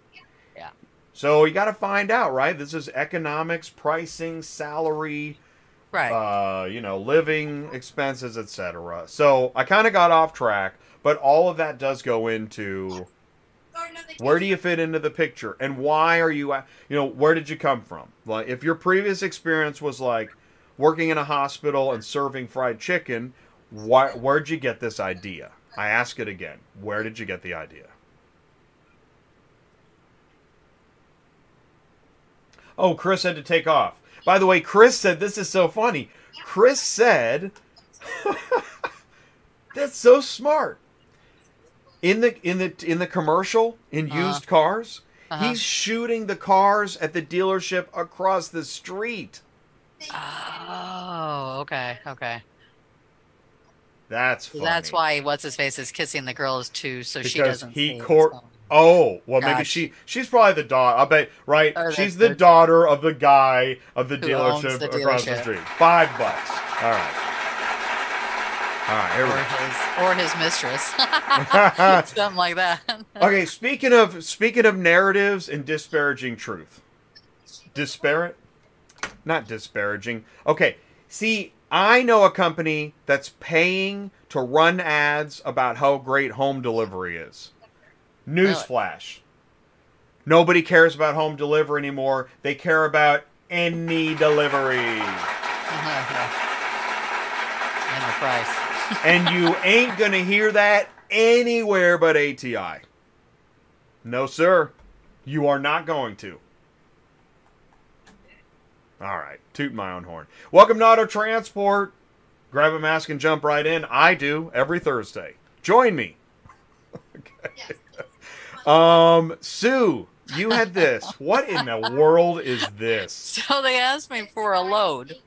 Yeah. So you got to find out, right? This is economics, pricing, salary, Right. uh, you know, living expenses, etc. So I kind of got off track, but all of that does go into where do you fit into the picture and why are you, you know, where did you come from? Like, if your previous experience was like working in a hospital and serving fried chicken, why, where'd you get this idea? I ask it again. Where did you get the idea? Oh, Chris had to take off. By the way, Chris said this is so funny. Chris said that's so smart. In the in the in the commercial in Uh-huh. used cars, Uh-huh. he's shooting the cars at the dealership across the street. Oh, okay. Okay. That's funny. that's why what's his face is kissing the girls too, so she doesn't. he court. Oh, well, maybe she she's probably the daughter. I bet right. Oh, or she's the the- daughter of the guy of the Who owns dealership across the street. Five bucks. All right. All right. Here we Or go. his, or his mistress, something like that. okay, speaking of speaking of narratives and disparaging truth. Disparate? Not disparaging. Okay. See, I know a company that's paying to run ads about how great home delivery is. Newsflash. Nobody cares about home delivery anymore. They care about any delivery. and the price. and you ain't gonna hear that anywhere but ATI. No, sir. You are not going to. All right, toot my own horn. Welcome to Auto Transport. Grab a mask and jump right in. I do every Thursday. Join me. okay. Um, Sue, you had this. What in the world is this? So they asked me for a load.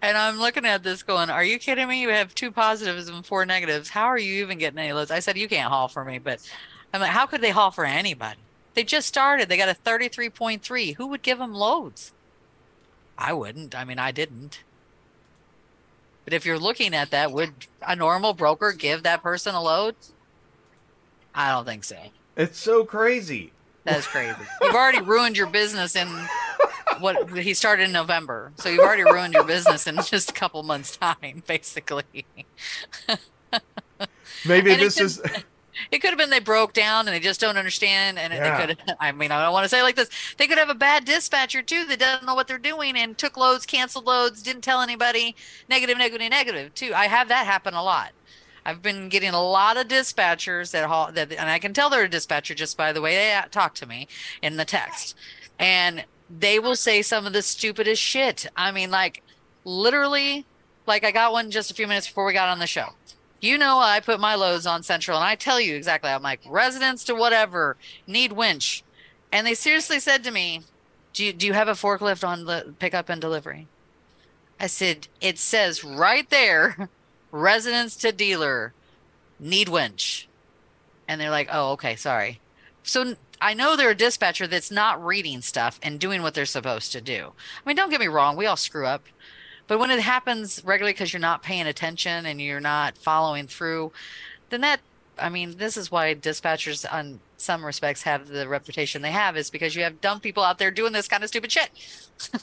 And I'm looking at this going, Are you kidding me? You have two positives and four negatives. How are you even getting any loads? I said, You can't haul for me. But I'm like, How could they haul for anybody? They just started. They got a 33.3. Who would give them loads? I wouldn't. I mean, I didn't. But if you're looking at that, would a normal broker give that person a load? I don't think so. It's so crazy. That's crazy. You've already ruined your business in what he started in November. So you've already ruined your business in just a couple months' time, basically. Maybe this could- is. It could have been they broke down and they just don't understand. And Yeah. it could, I mean, I don't want to say it like this. They could have a bad dispatcher too that doesn't know what they're doing and took loads, canceled loads, didn't tell anybody. Negative, negative, negative too. I have that happen a lot. I've been getting a lot of dispatchers that haul that, and I can tell they're a dispatcher just by the way they uh, talk to me in the text, and they will say some of the stupidest shit. I mean, like literally, like I got one just a few minutes before we got on the show. You know, I put my loads on Central, and I tell you exactly. I'm like residents to whatever need winch, and they seriously said to me, "Do you, do you have a forklift on the pickup and delivery?" I said, it says right there, residence to dealer, need winch. And they're like, oh, okay, sorry. So I know they're a dispatcher that's not reading stuff and doing what they're supposed to do. I mean, don't get me wrong, we all screw up. But when it happens regularly because you're not paying attention and you're not following through, then that, I mean, this is why dispatchers, on some respects, have the reputation they have, is because you have dumb people out there doing this kind of stupid shit.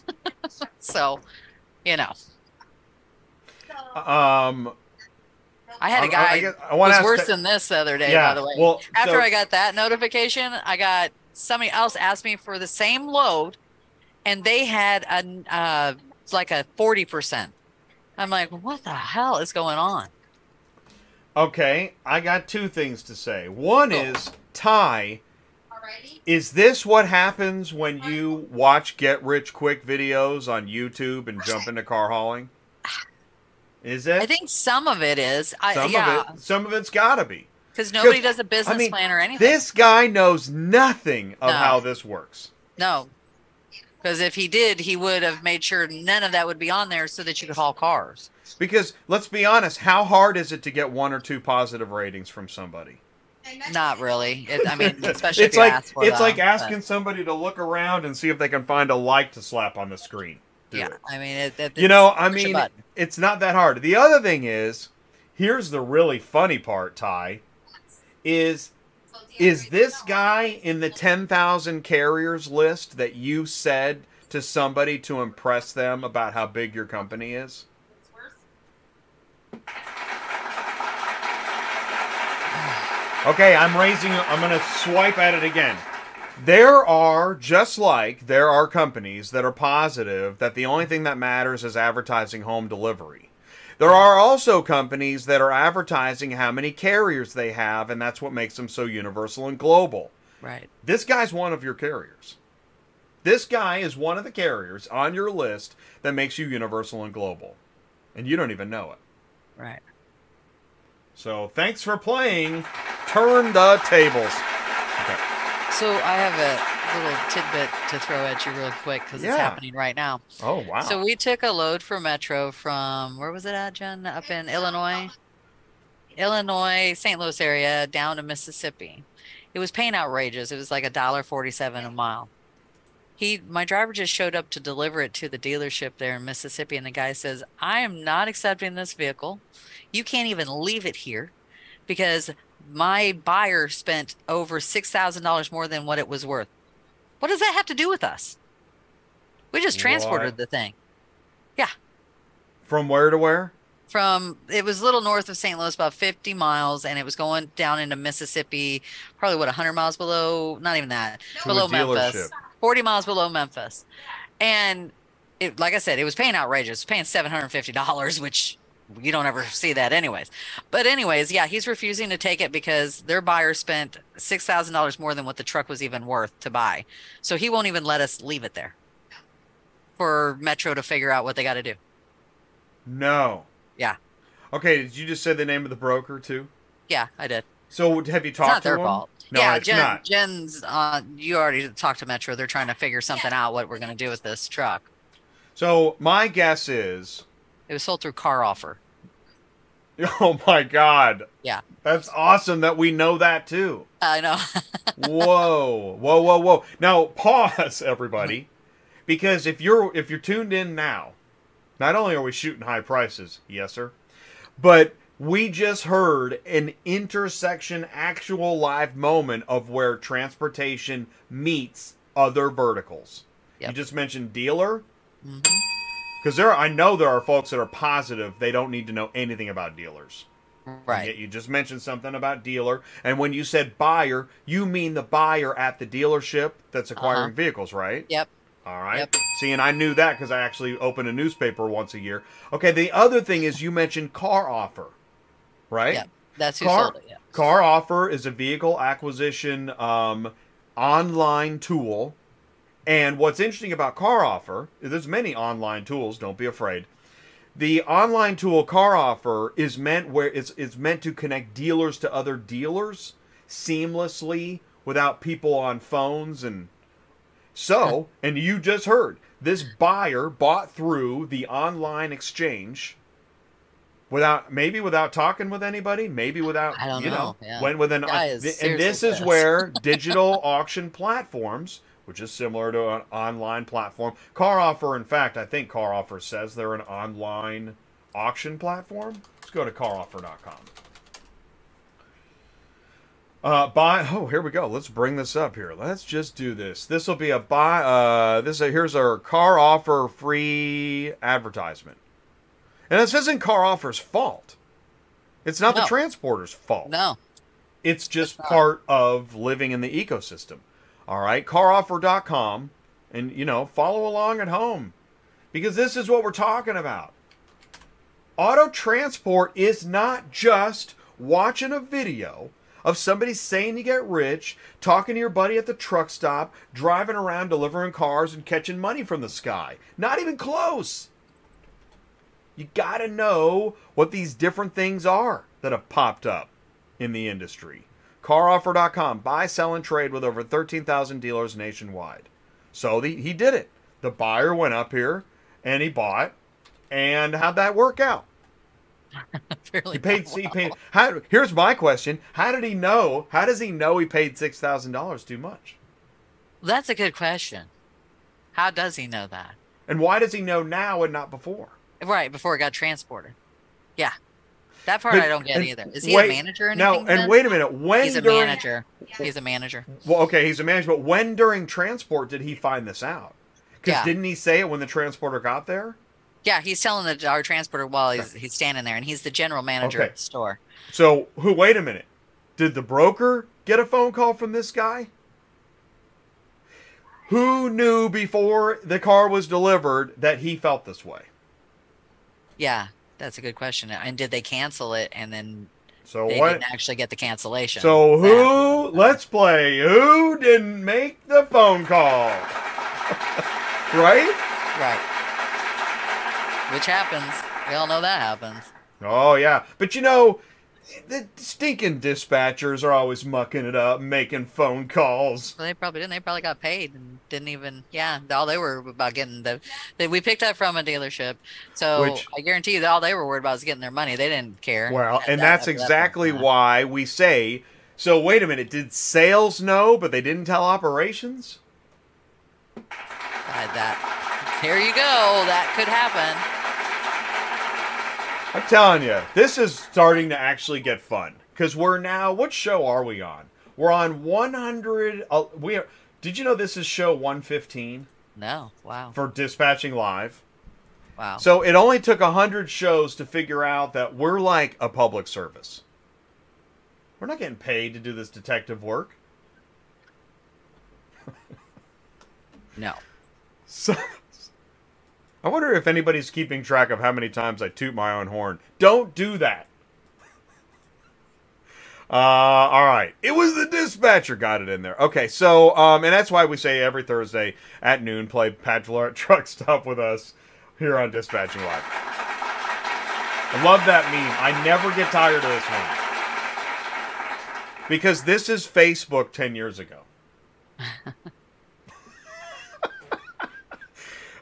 so, you know, Um, I had a guy guess- I wanna was worse that- than this the other day, Yeah, by the way. well, After so- I got that notification, I got somebody else asked me for the same load, and they had a uh, like a forty percent. I'm like, what the hell is going on? okay, I got two things to say. One Cool. is Ty. Is this what happens when you watch get rich quick videos on YouTube and jump into car hauling? Is it? I think some of it is. I, some yeah, of it. Some of it's got to be. because nobody does a business I mean, plan or anything. This guy knows nothing of No. how this works. no, because if he did, he would have made sure none of that would be on there so that you could haul cars. Because let's be honest, how hard is it to get one or two positive ratings from somebody? Not really. It, I mean, especially it's if you like ask for it's them, like but- asking somebody to look around and see if they can find a like to slap on the screen. Do Yeah, it. I mean, it, it, You know, I mean, it's not that hard. The other thing is, here's the really funny part, Ty, is is this guy in the 10,000 carriers list that you said to somebody to impress them about how big your company is? Okay, I'm raising. I'm going to swipe at it again. There are, just like there are companies that are positive that the only thing that matters is advertising home delivery. There are also companies that are advertising how many carriers they have, and that's what makes them so universal and global. right. This guy's one of your carriers. This guy is one of the carriers on your list that makes you universal and global. And you don't even know it. Right. So thanks for playing Turn the Tables. Okay. So I have a little tidbit to throw at you real quick because Yeah. it's happening right now. Oh, wow. So we took a load for Metro from where was it at, Jen? Up in Illinois, Illinois, St. Louis area, down to Mississippi. It was paying outrageous. It was like a dollar forty-seven a mile. He, my driver, just showed up to deliver it to the dealership there in Mississippi, and the guy says, "I am not accepting this vehicle. You can't even leave it here because my buyer spent over six thousand dollars more than what it was worth." What does that have to do with us? We just transported What? the thing Yeah. From where to where? from it was a little north of St. Louis, about 50 miles, and it was going down into Mississippi, probably what 100 miles below, not even that, To below Memphis, 40 miles below Memphis, and it, like I said, it was paying outrageous, paying 750 dollars, which you don't ever see that anyways. But anyways, yeah, he's refusing to take it because their buyer spent six thousand dollars more than what the truck was even worth to buy, so he won't even let us leave it there for Metro to figure out what they got to do. No. Yeah. Okay, did you just say the name of the broker too? Yeah, I did. So have you It's talked not to their him? fault. No, yeah, it's Jen, not. Jen's. Uh, you already talked to Metro. They're trying to figure something out. What we're going to do with this truck. So my guess is, It was sold through Car Offer. oh my god, Yeah, that's awesome that we know that too. I know. whoa, whoa, whoa, whoa! Now pause, everybody, because if you're if you're tuned in now, not only are we shooting high prices, yes sir, but we just heard an intersection actual live moment of where transportation meets other verticals. You just mentioned dealer. Mhm. Because there, I know there are folks that are positive they don't need to know anything about dealers. Right. you just mentioned something about dealer, and when you said buyer, you mean the buyer at the dealership that's acquiring Uh-huh. vehicles, right? Yep. All right. Yep. See, and I knew that because I actually open a newspaper once a year. Okay. The other thing is you mentioned car offer, right? Yep. That's who Car, sold it. Yeah. Car Offer is a vehicle acquisition um, online tool. And what's interesting about Car Offer, there's many online tools, don't be afraid. The online tool Car Offer is meant where it's, it's meant to connect dealers to other dealers seamlessly without people on phones and so, and you just heard this buyer bought through the online exchange without maybe without talking with anybody, maybe without you know, know, yeah. went with an Guy is and this is where digital auction platforms, which is similar to an online platform, Car Offer. In fact, I think Car Offer says they're an online auction platform. Let's go to caroffer.com. Uh, buy. Oh, here we go. Let's bring this up here. Let's just do this. This will be a buy. Uh, this here's our car offer free advertisement, and this isn't car offer's fault. It's not the transporter's fault. No. It's just not. part of living in the ecosystem. All right, caroffer.com, and you know, follow along at home because this is what we're talking about. Auto transport is not just watching a video of somebody saying you get rich, talking to your buddy at the truck stop, driving around delivering cars and catching money from the sky. Not even close. You got to know what these different things are that have popped up in the industry. CarOffer.com, buy, sell, and trade with over 13,000 dealers nationwide. So the, he did it. The buyer went up here and he bought. And how'd that work out? He paid. not He paid. How, here's my question: How did he know? How does he know he paid six thousand dollars too much? That's a good question. How does he know that? And why does he know now and not before? Right, before it got transported. Yeah. That part But- I don't get either. Is he wait- a manager or No, anything? and then? wait a minute. When He's a during, manager. He's a manager. Well, okay, he's a manager, but when during transport did he find this out? Because Yeah. didn't he say it when the transporter got there? Yeah, he's telling the our transporter while he's he's standing there, and he's the general manager Okay. of the store. So, who? Wait a minute. Did the broker get a phone call from this guy? Who knew before the car was delivered that he felt this way? Yeah, that's a good question. And did they cancel it and then So they what? didn't actually get the cancellation? So That- who? Let's play. Who didn't make the phone call? right? Right. Which happens. We all know that happens. Oh yeah, but you know, the stinking dispatchers are always mucking it up, making phone calls. Well, they probably didn't. They probably got paid and didn't even. Yeah, all they were about getting the. They, we picked up from a dealership, so Which- I guarantee you that all they were worried about was getting their money. They didn't care. Well, and that- that's at that exactly point. why we say. So wait a minute. Did sales know, but they didn't tell operations? Uh, that. Here you go. That could happen. I'm telling you, this is starting to actually get fun because we're now. What show are we on? We're on 100. Uh, we are. Did you know this is show 115 No. Wow. for dispatching live? Wow. So it only took 100 shows to figure out that we're like a public service. We're not getting paid to do this detective work. no. So, I wonder if anybody's keeping track of how many times I toot my own horn. Don't do that. Uh, all right. It was the dispatcher got it in there. Okay, so um, and that's why we say every Thursday at noon play Pat Fleur Truck Stop with us here on Dispatching Live. I love that meme. I never get tired of this one because this is Facebook ten years ago.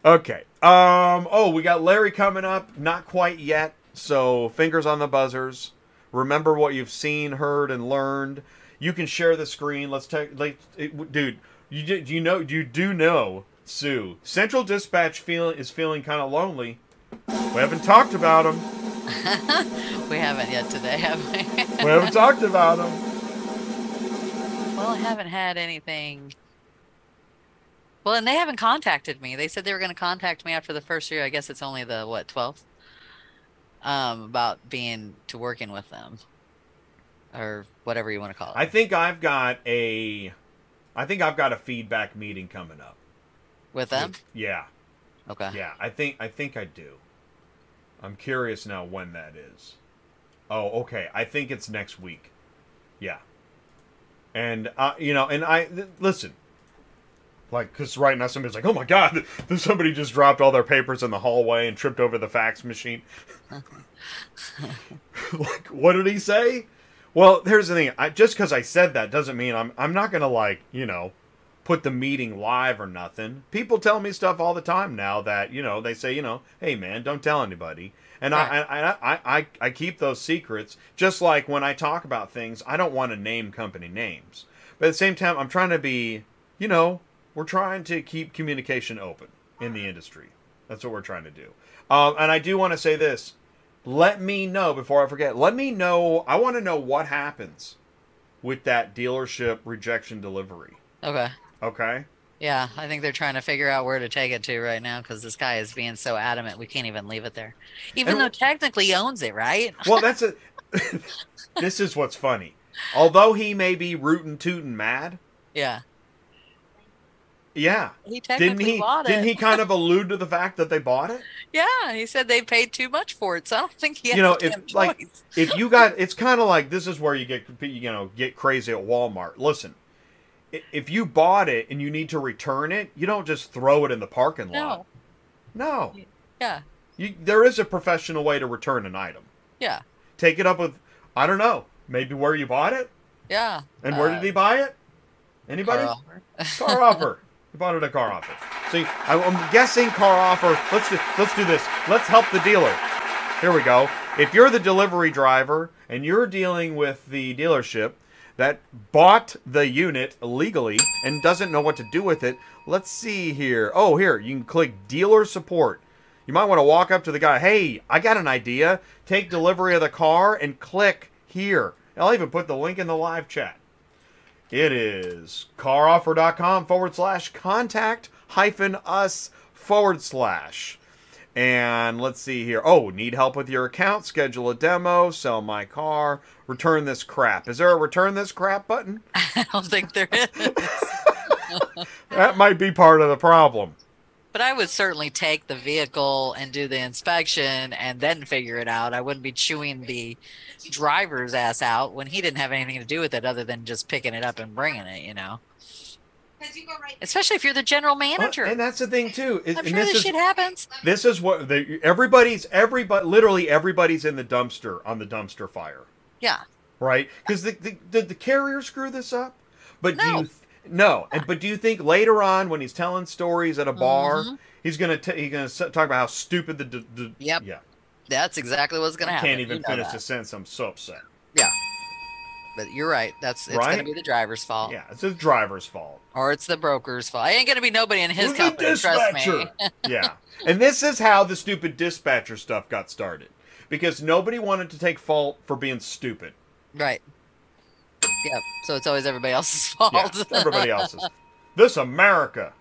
Okay. Um. Oh, we got Larry coming up. Not quite yet. So fingers on the buzzers. Remember what you've seen, heard, and learned. You can share the screen. Let's take, like, it- dude. You do you know? You do know, Sue. Central Dispatch feeling is feeling kind of lonely. We haven't talked about him. We haven't yet today, have we? We haven't talked about him. well, I haven't had anything. Well, and they haven't contacted me. They said they were going to contact me after the first year. I guess it's only the what twelfth. Um, about being to working with them, or whatever you want to call it. I think I've got a. I think I've got a feedback meeting coming up. with them. Yeah. Okay. Yeah, I think I think I do. I'm curious now when that is. Oh, okay. I think it's next week. Yeah. And uh, you know, and I th- listen. Like, because right now somebody's like, "Oh my God, somebody just dropped all their papers in the hallway and tripped over the fax machine." like, what did he say? Well, here's the thing. I, just because I said that doesn't mean I'm I'm not gonna like you know put the meeting live or nothing. People tell me stuff all the time now that you know they say you know, hey man, don't tell anybody. And I, I, I, I, I keep those secrets. Just like when I talk about things, I don't want to name company names. But at the same time, I'm trying to be, you know, we're trying to keep communication open in the industry. That's what we're trying to do. Um, and I do want to say this. Let me know before I forget. Let me know. I want to know what happens with that dealership rejection delivery. Okay. Okay. Yeah, I think they're trying to figure out where to take it to right now because this guy is being so adamant we can't even leave it there, even And- though technically he owns it, right? Well, that's a. this is what's funny. Although he may be rootin' tootin' mad, Yeah, yeah. he technically Didn't he? bought it. Didn't he kind of allude to the fact that they bought it? Yeah, he said they paid too much for it, so I don't think he You know, if like if you got, it's kind of like this is where you get you know get crazy at Walmart. Listen, if you bought it and you need to return it, you don't just throw it in the parking lot. No, No, yeah, you, there is a professional way to return an item. yeah, Take it up with, I don't know, maybe where you bought it yeah. and where Uh, did he buy it? Anybody? car offer. car offer. He bought it at car offer. See, I'm guessing car offer. Let's do, let's do this. Let's help the dealer. Here we go. If you're the delivery driver and you're dealing with the dealership that bought the unit legally and doesn't know what to do with it, let's see here. Oh, here you can click dealer support. You might want to walk up to the guy. Hey, I got an idea. Take delivery of the car and click here. I'll even put the link in the live chat. It is caroffer.com forward slash contact hyphen us forward slash. And let's see here. Oh, need help with your account? Schedule a demo, sell my car, return this crap. Is there a return this crap button? I don't think there is. That might be part of the problem. But I would certainly take the vehicle and do the inspection and then figure it out. I wouldn't be chewing the driver's ass out when he didn't have anything to do with it other than just picking it up and bringing it, you know? Especially if you're the general manager. And that's the thing too. is- I'm sure this this is shit happens. this is what the, everybody's everybody literally everybody's in the dumpster on the dumpster fire. Yeah. right? Because the, the, did the carrier screw this up? But do No. you th- no? And but do you think later on when he's telling stories at a bar, Mhm. he's gonna t- he's gonna s- talk about how stupid the, d- d- Yep. yeah That's exactly what's going to I happen. can't even You know finish that. the sentence. I'm so upset. Yeah. But you're right. That's it's Right? going to be the driver's fault. Yeah, it's the driver's fault. Or it's the broker's fault. It ain't going to be nobody in his Who's company. Trust me. yeah, and this is how the stupid dispatcher stuff got started because nobody wanted to take fault for being stupid. right. Yep. So it's always everybody else's fault. Yeah, everybody else's. This America.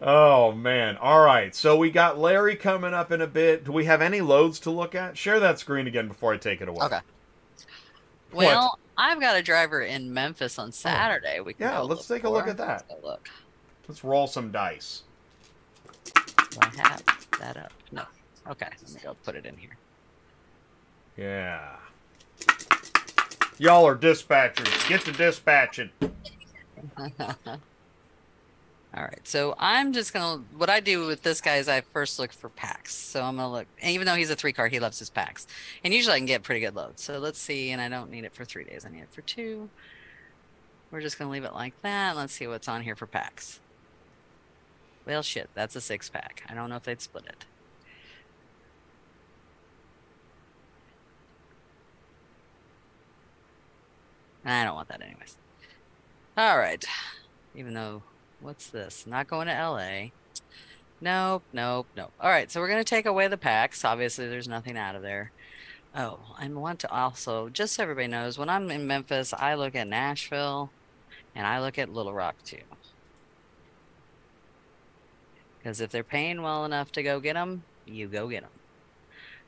oh man. All right. So we got Larry coming up in a bit. Do we have any loads to look at? Share that screen again before I take it away. Okay. Well, I've got a driver in Memphis on oh. Saturday. We can Oh. Yeah, let's take a look at that. Let's look. Let's roll some dice. Do I have that up? No. Okay, let me go put it in here. Yeah. Y'all are dispatchers. Get to dispatching. All right, so I'm just gonna. What I do with this guy is I first look for packs. So I'm gonna look, and even though he's a three car, he loves his packs, and usually I can get pretty good loads. So let's see, and I don't need it for three days. I need it for two. We're just gonna leave it like that. Let's see what's on here for packs. Well, shit, that's a six pack. I don't know if they'd split it. I don't want that anyways. All right. Even though, what's this? Not going to LA. Nope, nope, nope. All right, so we're going to take away the packs. Obviously, there's nothing out of there. Oh, I want to also, just so everybody knows, when I'm in Memphis, I look at Nashville and I look at Little Rock too. Because if they're paying well enough to go get them, you go get them.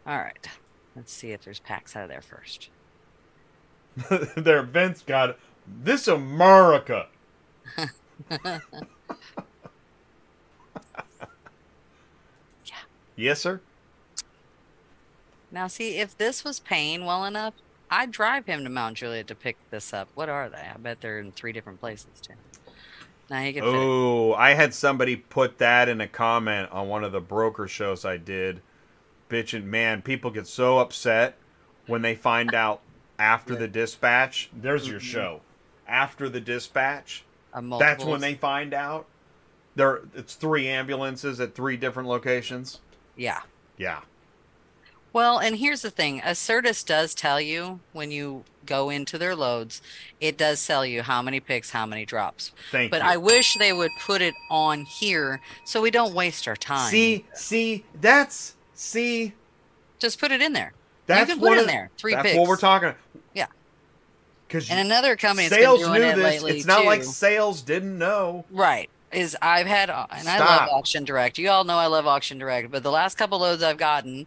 All right, let's see if there's packs out of there first. Their events got this America. yeah. Yes, sir. Now, see, if this was paying well enough, I'd drive him to Mount Juliet to pick this up. What are they? I bet they're in three different places too. Now he can. Oh, I had somebody put that in a comment on one of the broker shows I did. Bitching, man, people get so upset when they find out after the dispatch. There's your Mhm. show. After the dispatch, that's when they find out. There, it's three ambulances at three different locations. Yeah. Yeah. Well, and here's the thing. Acertus does tell you when you go into their loads, it does tell you how many picks, how many drops. Thank But you. I wish they would put it on here so we don't waste our time. see, see, that's see, Just put it in there. that's can put one it in there. Three That's picks. what we're talking. Yeah. Because And another company sales been doing knew this. lately It's not too. like sales didn't know. Right. Is I've had, uh, and I love Auction Direct. You all know I love Auction Direct, but the last couple loads I've gotten,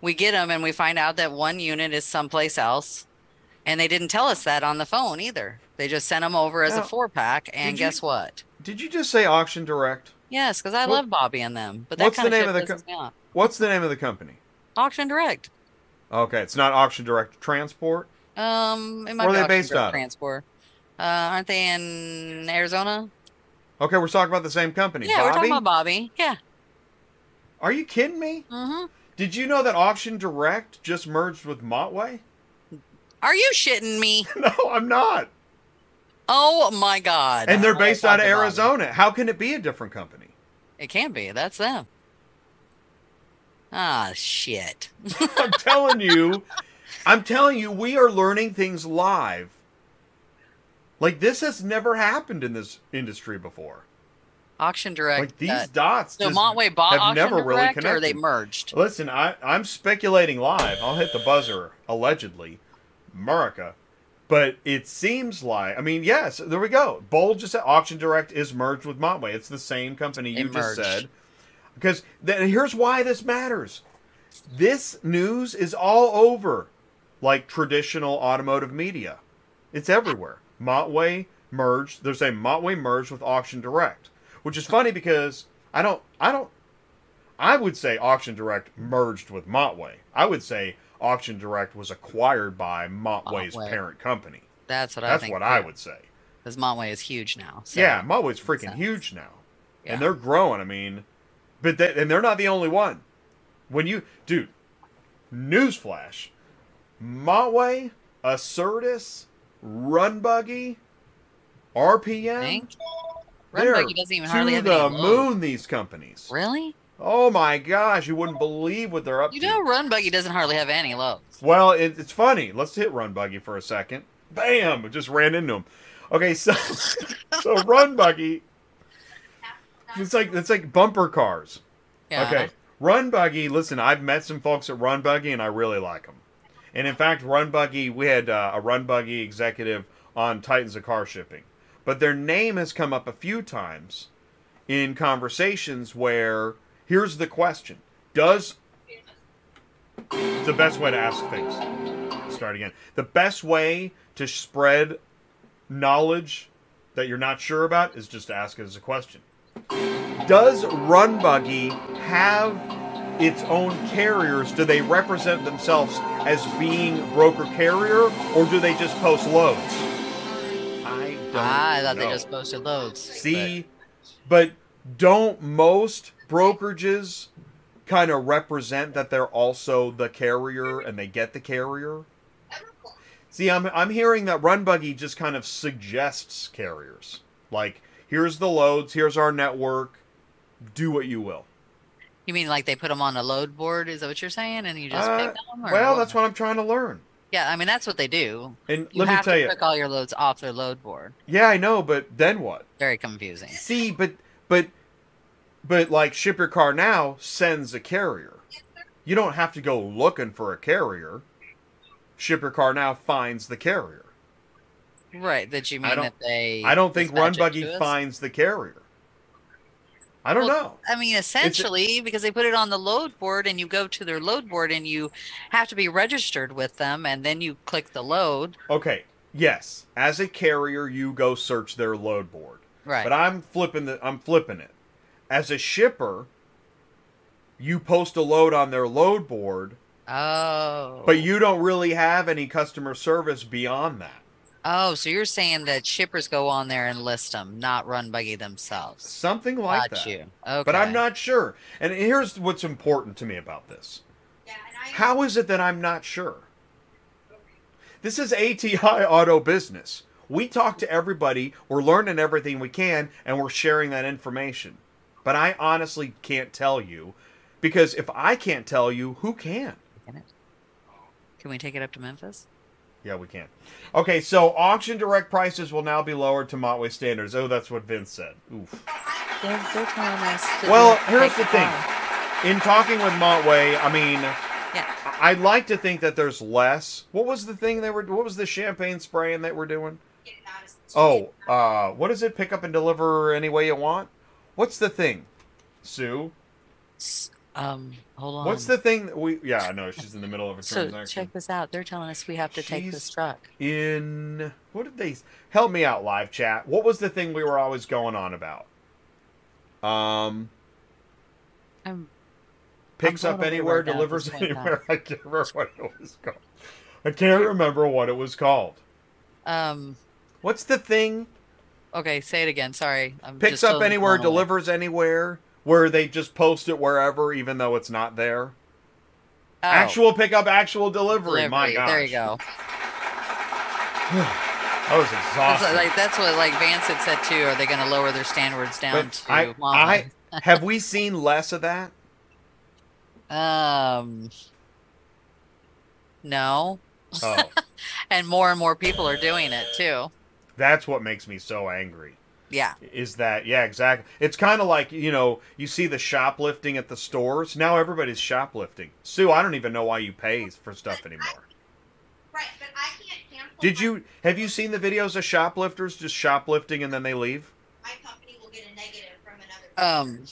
we get them and we find out that one unit is someplace else. And they didn't tell us that on the phone either. They just sent them over as Now, a four pack. And did you- guess what? Did you just say auction direct? Yes, because I What- love Bobby and them. But that what's the name of the off. What's the name of the company? Auction Direct. Okay, it's not auction direct transport. Um, it might Where are be they based of? Transport. Uh, aren't they in Arizona? Okay, we're talking about the same company. Yeah, we're Bobby? talking about Bobby. Yeah. Are you kidding me? Mm-hmm. Did you know that Auction Direct just merged with Montway? Are you shitting me? No, I'm not. Oh my God. And they're based out of. Arizona. How can it be a different company? It can be. That's them. Ah, shit. I'm telling you, I'm telling you, we are learning things live. Like this has never happened in this industry before. Auction Direct. Like these uh, dots so Montway bought have Auction never really connected. or they merged? Listen, I, I'm speculating live. I'll hit the buzzer, allegedly. America. But it seems like, I mean, yes, there we go. Bowl just said Auction Direct is merged with Montway. It's the same company you just said. Because th- here's why this matters. This news is all over like traditional automotive media. It's everywhere. Montway merged. They're saying Montway merged with Auction Direct, which is funny because I don't, I don't, I would say Auction Direct merged with Montway. I would say Auction Direct was acquired by Montway's Montway. parent company. That's what I That's what I would say. Because Montway is huge now. So. yeah, Montway's freaking huge now, Yeah. and they're growing. I mean, but they, and they're not the only one. When you, dude, newsflash, Montway, Acertus, Run Buggy, RPM, Think? Run Buggy doesn't even hardly have the any load. moon. These companies. Really? Oh my gosh, you wouldn't believe what they're up You to. You know, Run Buggy doesn't hardly have any loads. Well, it, it's funny. Let's hit Run Buggy for a second. Bam! Just ran into him. Okay, so so Run Buggy. It's like it's like bumper cars. Yeah. Okay, Run Buggy. Listen, I've met some folks at Run Buggy, and I really like them. And in fact, Run Buggy, we had uh, a Run Buggy executive on Titans of Car Shipping, but their name has come up a few times in conversations where here's the question: Does it's the best way to ask things. Start again. The best way to spread knowledge that you're not sure about is just to ask it as a question. Does Run Buggy have its own carriers? Do they represent themselves as being broker carrier, or do they just post loads? I don't Ah, I thought they just posted loads. See, but don't most brokerages kind of represent that they're also the carrier and they get the carrier? See, I'm I'm hearing that Run Buggy just kind of suggests carriers. Like, here's the loads, here's our network, do what you will. You mean like they put them on a load board? Is that what you're saying? And you just Uh, pick them? Or well, that's what I'm trying to learn. Yeah, I mean that's what they do. And You let me tell you, pick all your loads off their load board. yeah, I know, but then what? Very confusing. See, but but but like Ship Your Car Now sends a carrier. You don't have to go looking for a carrier. Ship Your Car Now finds the carrier. Right? That you mean that they? I don't think Run Buggy finds the carrier. I don't Well, know. I mean, essentially, because they put it on the load board, and you go to their load board, and you have to be registered with them, and then you click the load. Okay, yes, as a carrier, you go search their load board. Right. But I'm flipping the I'm flipping it. As a shipper, you post a load on their load board, oh. but you don't really have any customer service beyond that. Oh, so you're saying that shippers go on there and list them, not Run Buggy themselves? Something like Got that. you. Okay. But I'm not sure. And here's what's important to me about this. How is it that I'm not sure? This is ATI Auto Business. We talk to everybody. We're learning everything we can, and we're sharing that information. But I honestly can't tell you because if I can't tell you, who can? Can we take it up to Memphis? Yeah, we can. Okay, so auction direct prices will now be lowered to Montway standards. Oh, that's what Vince said. Oof. They're, they're telling Well, here's the thing. car. In talking with Montway, I mean, Yeah. I- I'd like to think that there's less. What was the thing they were? What was the champagne spraying that we're doing? Oh, uh, what is it? Pick up and deliver any way you want. What's the thing, Sue? Um, hold on. What's the thing that we? Yeah, I know she's in the middle of a So transaction. check this out. They're telling us we have to take this truck. in what did they help me out live chat? What was the thing we were always going on about? Um, I'm picks I'm up anywhere, right now at delivers this point in anywhere. I can't remember what it was called. I can't remember what it was called. um. What's the thing? Okay, say it again. Sorry. I'm Picks up totally anywhere, delivers anywhere, where they just post it wherever, even though it's not there. Oh, Actual pickup, actual delivery. My delivery. gosh, There you go. That was That's exhausting. what, like that's what like Vance had said too. Are they going to lower their standards down but to I, I have we seen less of that? Um, no. Oh, And more and more people are doing it too. that's what makes me so angry. Yeah. is that yeah exactly it's kind of like you know you see the shoplifting at the stores now everybody's shoplifting sue i don't even know why you pay for stuff anymore Right, but I can't cancel. did you have you seen the videos of shoplifters just shoplifting and then they leave My company will get a negative from another. Um.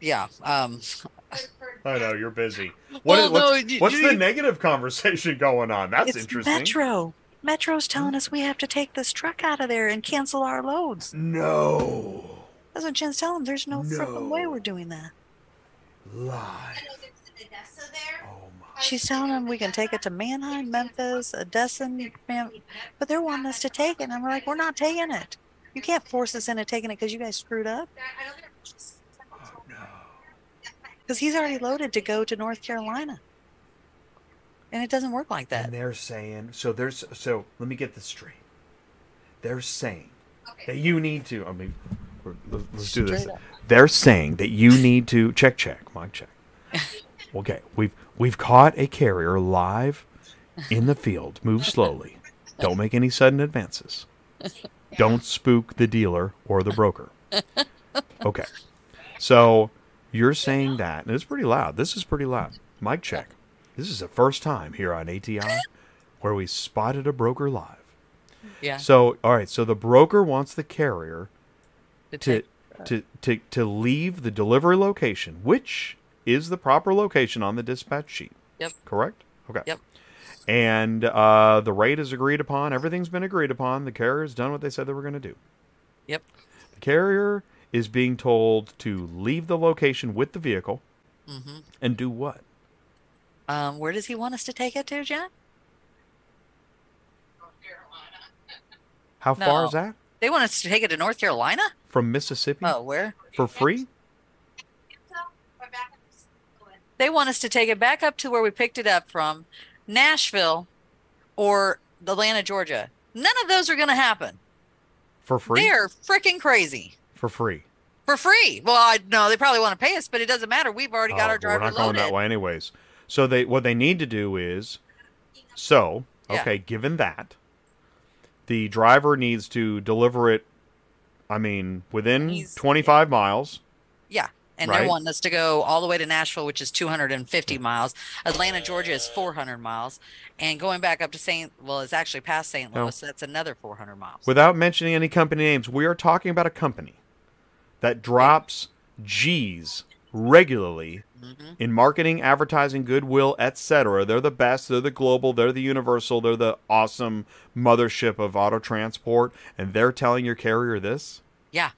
Yeah. Um. for- for- i know you're busy what Well, what's, no, you- what's you- the negative conversation going on that's interesting Metro. Metro's hmm? telling us we have to take this truck out of there and cancel our loads. no That's what Jen's telling them. There's no, freaking way we're doing that. live I know there's an Odessa there. oh my She's telling them we can take it to Manheim, Memphis, Odessa, Man- but they're wanting us to take it. And we're like, we're not taking it. You can't force us into taking it because you guys screwed up. I oh, no Because he's already loaded to go to North Carolina. And it doesn't work like that. and they're saying so there's so let me get this straight they're saying Okay. that you need to. I mean, let's, let's do this. Up. They're saying that you need to check, check, mic check. Okay, we've we've caught a carrier live in the field. Move slowly. Don't make any sudden advances. Don't spook the dealer or the broker. Okay, so you're saying that, and it's pretty loud. This is pretty loud. Mic check. This is the first time here on ATI where we spotted a broker live. Yeah. So, all right. So the broker wants the carrier to to to to to leave the delivery location, which is the proper location on the dispatch sheet. Yep. Correct. Okay. Yep. And uh, the rate is agreed upon. Everything's been agreed upon. The carrier's done what they said they were going to do. Yep. The carrier is being told to leave the location with the vehicle mm-hmm. and do what? Um, where does he want us to take it to, Jen? North Carolina. How far No. is that They want us to take it to North Carolina? from Mississippi Oh, where? for free? My backup is going. They want us to take it back up to where we picked it up from, Nashville or Atlanta, Georgia. None of those are going to happen. For free? They're freaking crazy. For free. For free. Well, I know they probably want to pay us, but it doesn't matter. We've already got Oh, our driver We're not loaded. going that way anyways. So they what they need to do is so Yeah. okay, given that the driver needs to deliver it I mean within He's- 25 miles. Yeah. And Right. they're wanting us to go all the way to Nashville, which is 250 miles. Atlanta, Georgia is 400 miles. And going back up to St. Well, it's actually past St. No. Louis. That's another 400 miles. Without mentioning any company names, we are talking about a company that drops G's regularly Mhm. in marketing, advertising, goodwill, etc. They're the best, they're the global, they're the universal, they're the awesome mothership of auto transport and they're telling your carrier this? Yeah.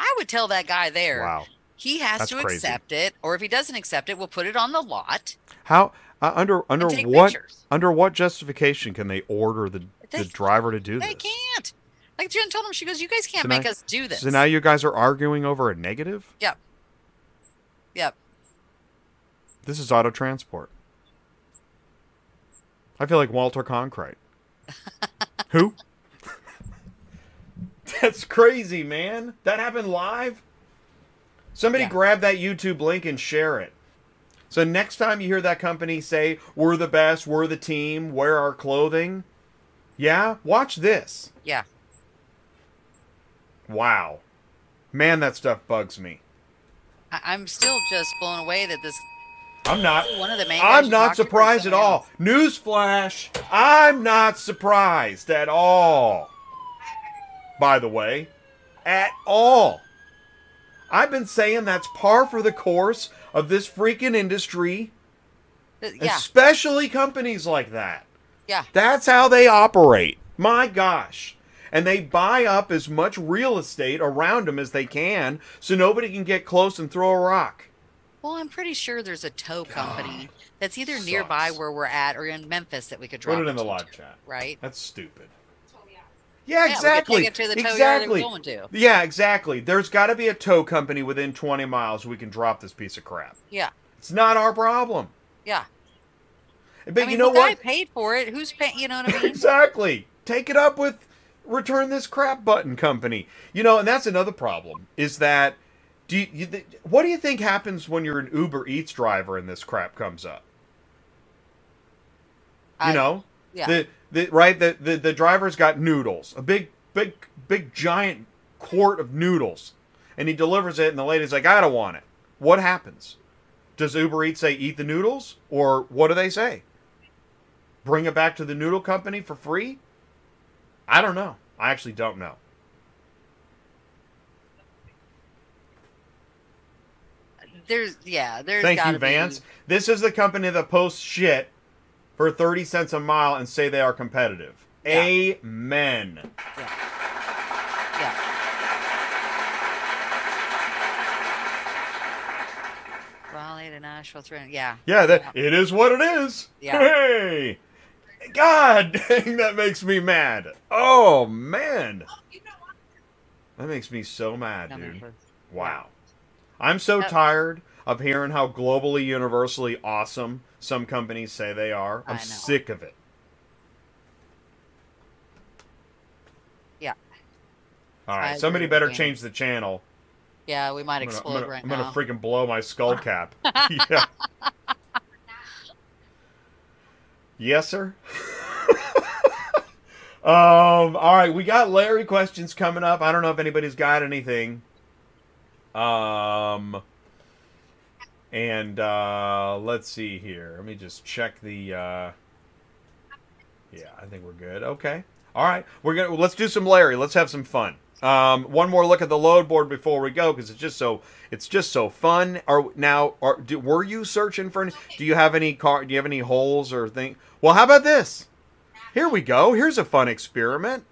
I would tell that guy there. Wow. He has That's to crazy. accept it, or if he doesn't accept it, we'll put it on the lot. How uh, under under what pictures. under what justification can they order the, the driver to do They this? can't. Like Jen told him, she goes, "You guys can't So make now- us do this." So now you guys are arguing over a negative? Yep. Yep. This is auto transport. I feel like Walter Cronkite. Who? That's crazy, man. That happened live? Somebody Yeah. grab that YouTube link and share it. So next time you hear that company say, we're the best, we're the team, wear our clothing, yeah, watch this. Yeah. Wow. Man, that stuff bugs me. I- I'm still just blown away that this I'm not. one of the main. I'm not surprised at all. Newsflash, I'm not surprised at all. By the way, at all. I've been saying that's par for the course of this freaking industry. Yeah. especially companies like that. Yeah. That's how they operate. My gosh. And they buy up as much real estate around them as they can so nobody can get close and throw a rock. Well, I'm pretty sure there's a tow company that's either nearby where we're at or in Memphis that we could drop Put it in the to, live chat. Right? That's stupid. That's what. Yeah, Yeah, we could exactly. take it to the tow yard exactly. going to. Yeah, exactly. There's got to be a tow company within 20 miles we can drop this piece of crap. Yeah. It's not our problem. Yeah. But I mean, you know the guy what? paid for it. Who's paying? You know what I mean? exactly. Take it up with return this crap button company. You know, and that's another problem is that do you, you what do you think happens when you're an Uber Eats driver and this crap comes up? You know, Yeah. the, the right the, the the driver's got noodles, a big big big giant quart of noodles, and he delivers it, and the lady's like, "I don't want it." What happens? Does Uber Eats say eat the noodles, or what do they say? Bring it back to the noodle company for free? I don't know. I actually don't know. there's yeah. There's Thank you, Vance. Be, This is the company that posts shit for 30 cents a mile and say they are competitive. Yeah. Amen. yeah. Raleigh to Nashville through. Yeah. Yeah, that it is what it is. Yeah. Hey, God dang, that makes me mad. Oh man, oh, You know what? that makes me so mad, dude. Wow, I'm so tired of hearing how globally, universally awesome some companies say they are. I'm sick of it. Yeah. All right, I somebody better change the channel. Yeah, we might I'm gonna, I'm explode gonna- right I'm gonna freaking blow my skull cap. yeah. Yes, sir. um. All right, we got Larry questions coming up. I don't know if anybody's got anything. Um. And uh, let's see here. Let me just check the. Uh, yeah, I think we're good. Okay. All right, we're gonna let's do some Larry. Let's have some fun. Um, one more look at the load board before we go because it's just so it's just so fun. Are now are do, were you searching for any? Do you have any car? Do you have any holes or thing? Well, how about this? Here we go. Here's a fun experiment.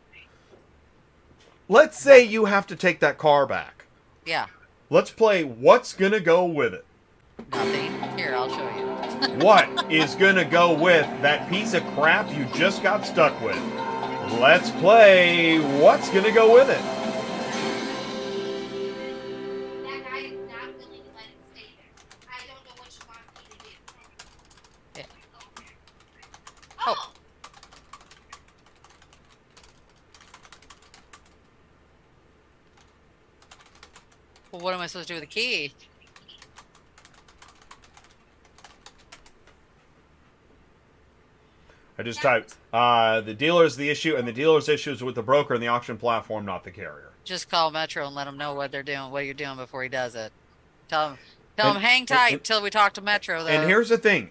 Let's say you have to take that car back. Yeah. Let's play what's gonna go with it. Nothing. Here, I'll show you. What is gonna go with that piece of crap you just got stuck with? Let's play what's gonna go with it. Well, what am I supposed to do with the key? I just typed uh, the dealer is the issue, and the dealer's issue is with the broker and the auction platform, not the carrier. Just call Metro and let them know what they're doing, what you're doing before he does it. Tell him, tell And- him, hang tight till we talk to Metro. Though. And here's the thing: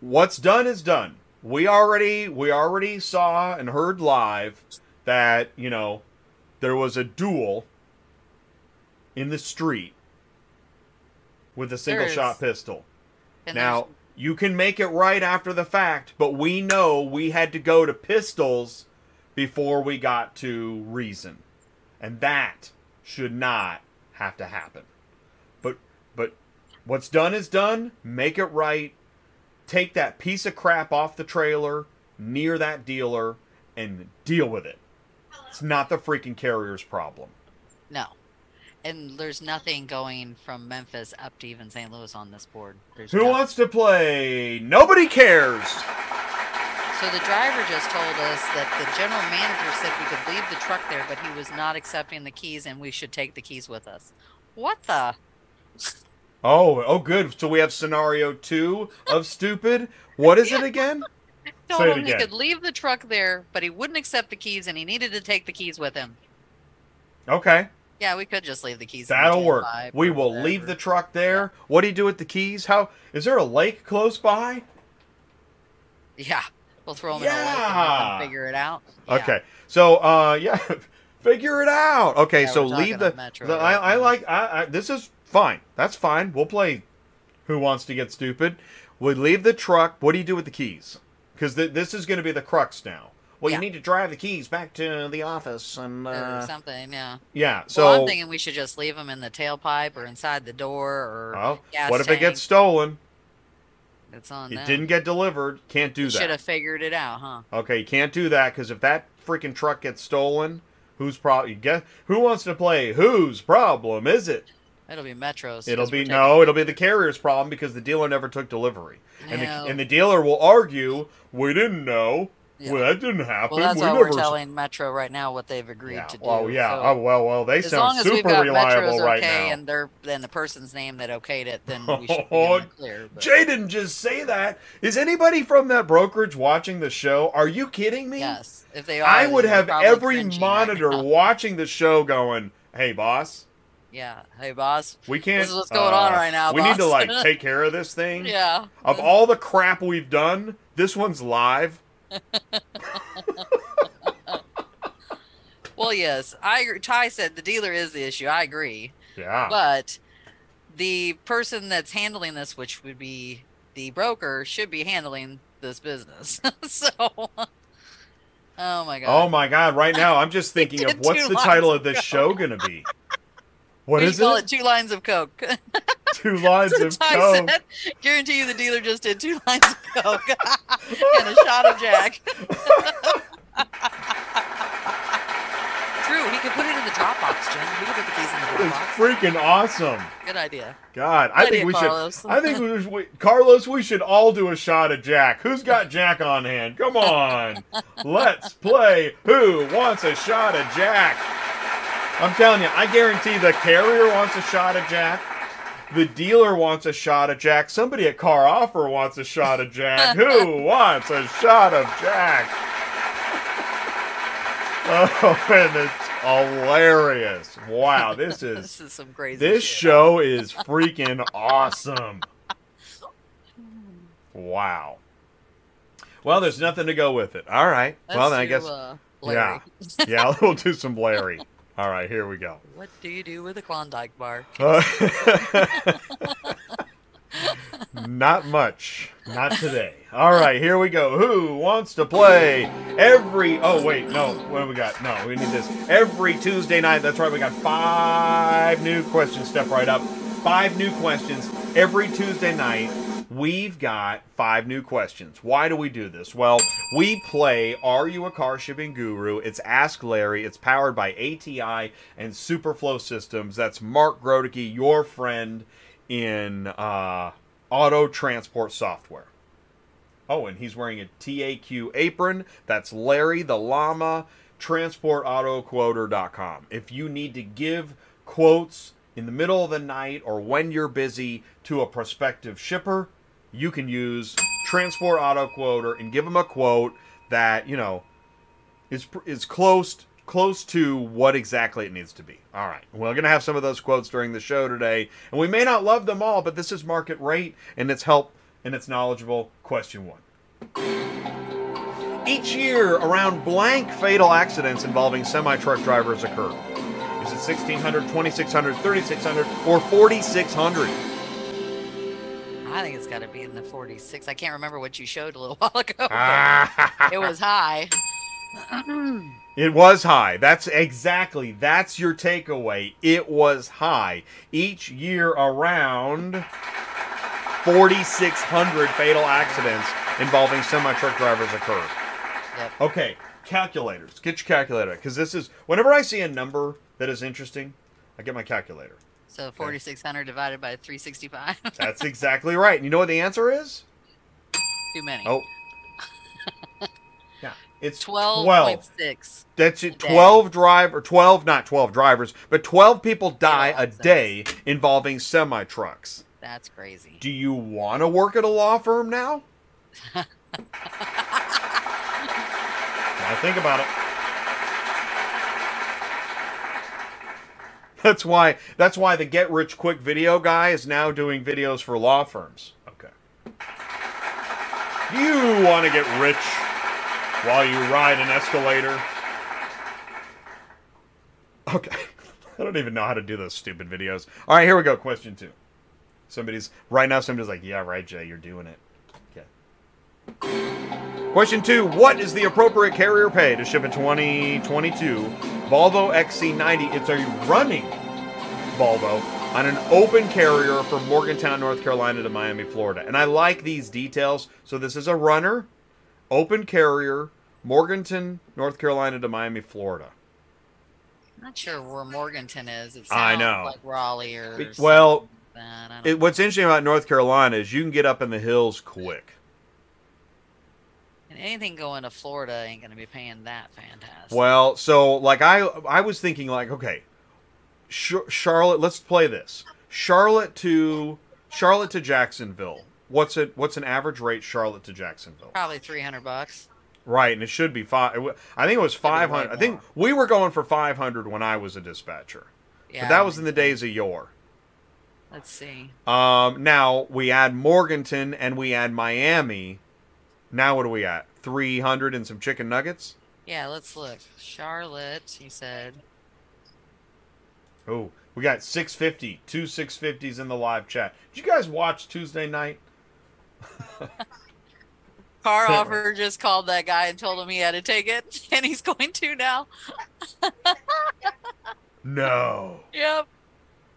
what's done is done. We already we already saw and heard live that you know there was a duel in the street with a single shot pistol. Now you can make it right after the fact, but we know we had to go to pistols before we got to reason, and that should not have to happen. But but what's done is done. Make it right. Take that piece of crap off the trailer near that dealer and deal with it. It's not the freaking carrier's problem. no, and there's nothing going from Memphis up to even St. Louis on this board. There's Who no- wants to play? Nobody cares. So the driver just told us that the general manager said we could leave the truck there, but he was not accepting the keys and we should take the keys with us. What the? Oh, oh, good. So we have scenario two of stupid. What is it again? Told Say him he could leave the truck there, but he wouldn't accept the keys and he needed to take the keys with him. Okay, Yeah, we could just leave the keys. that'll work. We will whatever. leave the truck there. What do you do with the keys? How is there a lake close by? Yeah, we'll throw them in a lake and let Yeah. them figure it out. Yeah. Okay, so uh, yeah, figure it out. Okay, Yeah, so leave the. the- I, I like. I, I, this is fine. That's fine. We'll play. Who wants to get stupid? We leave the truck. What do you do with the keys? Because th- this is going to be the crux now. Well, Yeah. you need to drive the keys back to the office and. Uh, something, yeah. yeah. So. well, I'm thinking we should just leave them in the tailpipe or inside the door or well, what if it gets stolen? It's on It them. didn't get delivered. Can't do Should that. Should have figured it out, huh? Okay, you can't do that because if that freaking truck gets stolen, whose problem? Get who wants to play? Whose problem is it? It'll be Metros. It'll be no, it'll be the carrier's problem because the dealer never took delivery, and No. the and the dealer will argue, "We didn't know. Yeah. Well, that didn't happen. Well, that's we why never." we're telling Metro right now what they've agreed yeah. to do. Well, yeah. so oh well, well, they as long sound as we've super got reliable Metros right okay now. and they're then the person's name that okayed it, then we should be Oh, clear. But Jay didn't just say that. Is anybody from that brokerage watching the show? Are you kidding me? yes, if they are, I would have every cringing right monitor watching the show going, "Hey, boss, Yeah. Hey, boss. we can't. This is what's going on uh, right now, We need to like take care of this thing. Yeah. Of all the crap we've done, this one's live. Well, yes, I agree. Ty said the dealer is the issue. I agree, Yeah. but the person that's handling this, which would be the broker, should be handling this business. so, oh my god. oh my god! Right now, I'm just thinking of what's the title of of this show gonna be. What is call it? it two lines of coke. Two lines of coke. said, guarantee you the dealer just did two lines of coke and a shot of Jack. True, he could put it in the Dropbox, Jen. We could put the keys in the It's Dropbox. freaking awesome. Good idea. God, I Good think idea, we Carlos. should. I think we, we, Carlos, we should all do a shot of Jack. Who's got Jack on hand? Come on, let's play. Who wants a shot of Jack? I'm telling you, I guarantee the carrier wants a shot of Jack. The dealer wants a shot of Jack. Somebody at Car Offer wants a shot of Jack. Who wants a shot of Jack? Oh, and it's hilarious. Wow, this is This is some crazy this shit. show is freaking awesome. Wow. Well, there's nothing to go with it. All right. Let's well, then I guess. uh, yeah. Yeah, we'll do some Larry. All right, here we go. What do you do with a Klondike bar? Uh, not much. Not today. All right, here we go. Who wants to play every. Oh, wait. No. What do we got? No, we need this. Every Tuesday night. That's right. We got five new questions. Step right up. Five new questions every Tuesday night. We've got five new questions. Why do we do this? Well, we play Are You a Car Shipping Guru? It's Ask Larry. It's powered by ATI and Superflow Systems. That's Mark Grodicke, your friend in uh, auto transport software. Oh, and he's wearing a TAQ apron. That's Larry the Llama, transportautoquoter.com. If you need to give quotes in the middle of the night or when you're busy to a prospective shipper, you can use Transport Auto Quoter and give them a quote that, you know, is is close close to what exactly it needs to be. All right. We're going to have some of those quotes during the show today, and we may not love them all, but this is market rate and it's help and it's knowledgeable. Question 1. Each year, around blank fatal accidents involving semi truck drivers occur. Is it 1600, 2600, 3600, or 4600? I think it's got to be in the 46. I can't remember what you showed a little while ago. It was high. It was high. That's exactly. That's your takeaway. It was high. Each year around 4600 fatal accidents involving semi truck drivers occur. Yep. Okay, calculators. Get your calculator cuz this is whenever I see a number that is interesting, I get my calculator. So 4,600 divided by 365. That's exactly right. And you know what the answer is? Too many. Oh. Yeah, it's Twelve 12. point six. That's it. 12 drive or 12, not 12 drivers, but 12 people die a day involving semi trucks. That's crazy. Do you want to work at a law firm now? I think about it. That's why that's why the get rich quick video guy is now doing videos for law firms. Okay. You want to get rich while you ride an escalator? Okay. I don't even know how to do those stupid videos. All right, here we go. Question 2. Somebody's right now somebody's like, "Yeah, right, Jay, you're doing it." Okay. Question 2, what is the appropriate carrier pay to ship a 2022 Volvo XC90? It's a running Volvo on an open carrier from Morganton, North Carolina to Miami, Florida. And I like these details. So this is a runner, open carrier, Morganton, North Carolina to Miami, Florida. Not sure where Morganton is. It sounds I know. like Raleigh or well, like. It, what's interesting about North Carolina is you can get up in the hills quick. Anything going to Florida ain't going to be paying that fantastic. Well, so like I I was thinking like okay, Ch- Charlotte. Let's play this. Charlotte to Charlotte to Jacksonville. What's it? What's an average rate Charlotte to Jacksonville? Probably 300 bucks. Right, and it should be five. I think it was Should be way five hundred. I think we were going for five hundred when I was a dispatcher. Yeah. but that was in the days of yore. Let's see. Um, now we add Morganton and we add Miami. Now what are we at? Three hundred and some chicken nuggets. Yeah, let's look. Charlotte, you said. Oh, we got 650, two 650s in the live chat. Did you guys watch Tuesday night? Car offer just called that guy and told him he had to take it, and he's going to now. No. Yep.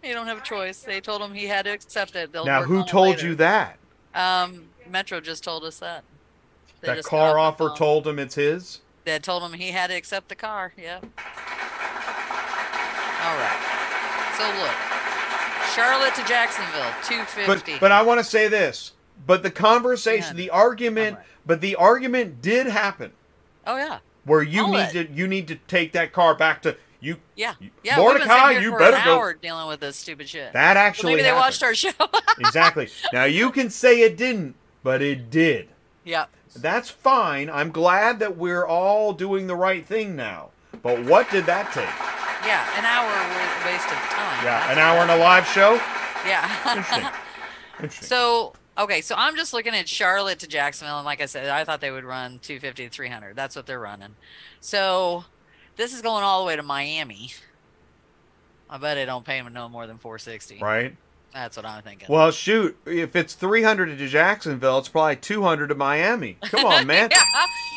He don't have a choice. They told him he had to accept it. They'll Now, who told later. you that? Um, Metro just told us that. They that car offer told him it's his? They told him he had to accept the car. Yep. All right. So look, Charlotte to Jacksonville, 250. But but I want to say this. But the conversation, Yeah. the argument, Alright. but the argument did happen oh yeah, where you All need to you need to take that car back to you. yeah, yeah. Mordecai, you better an go. dealing with this stupid shit. That actually maybe they happened. watched our show. exactly. Now you can say it didn't, but it did. yep. That's fine. I'm glad that we're all doing the right thing now. But what did that take? Yeah, an hour wa- waste of time. Yeah, That's an hour and a live show. Yeah. Interesting. Interesting. So okay, so I'm just looking at Charlotte to Jacksonville, and like I said, I thought they would run 250 to 300. That's what they're running. So this is going all the way to Miami. I bet it don't pay them no more than 460. right. That's what I'm thinking. Well, shoot. If it's 300 to Jacksonville, it's probably 200 to Miami. Come on, man. yeah,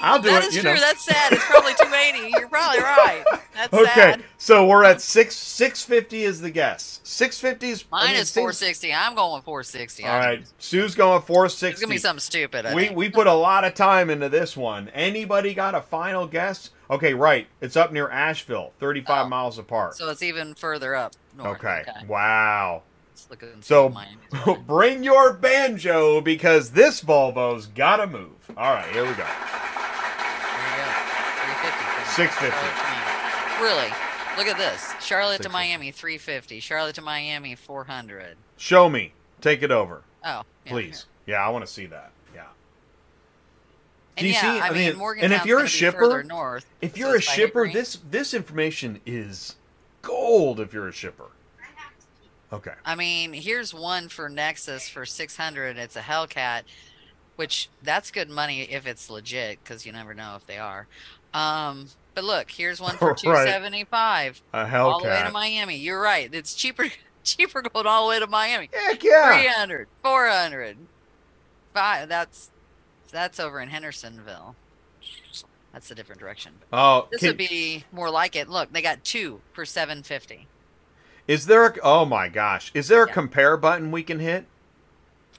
I'll do that it. is you true. know. That's sad. It's probably 280. You're probably right. That's okay. sad. So we're at six 650 is the guess. 650 is I mean, it is seems- 460. I'm going 460. All right. Sue's going 460. It's gonna be something stupid. I we think. we put a lot of time into this one. Anybody got a final guess? Okay, right. It's up near Asheville, 35 Oh. miles apart. so it's even further up north. okay. Wow. Let's look and So bring your banjo because this Volvo's got to move. All right, here we go. There you go. 350. 650. Charlotte to Miami. Really? Look at this. Charlotte to Miami, 350. Charlotte to Miami, 400. Show me. Take it over, Oh, yeah, please. Yeah, I want to see that. Yeah. And Do you yeah, see? I, I mean, mean, and if you're a shipper- north. If you're a shipper, this this information is gold. If you're a shipper. Okay. I mean, here's one for Nexus for 600. It's a Hellcat, which that's good money if it's legit because you never know if they are. Um, but look, here's one for Right. 275 A Hellcat all the way to Miami. You're right. It's cheaper cheaper going all the way to Miami. Heck yeah. 300, 400. Five. That's that's over in Hendersonville. That's a different direction. Oh, This can- would be more like it. Look, they got two for 750. Is there? A, oh my gosh, is there a Yeah. compare button we can hit?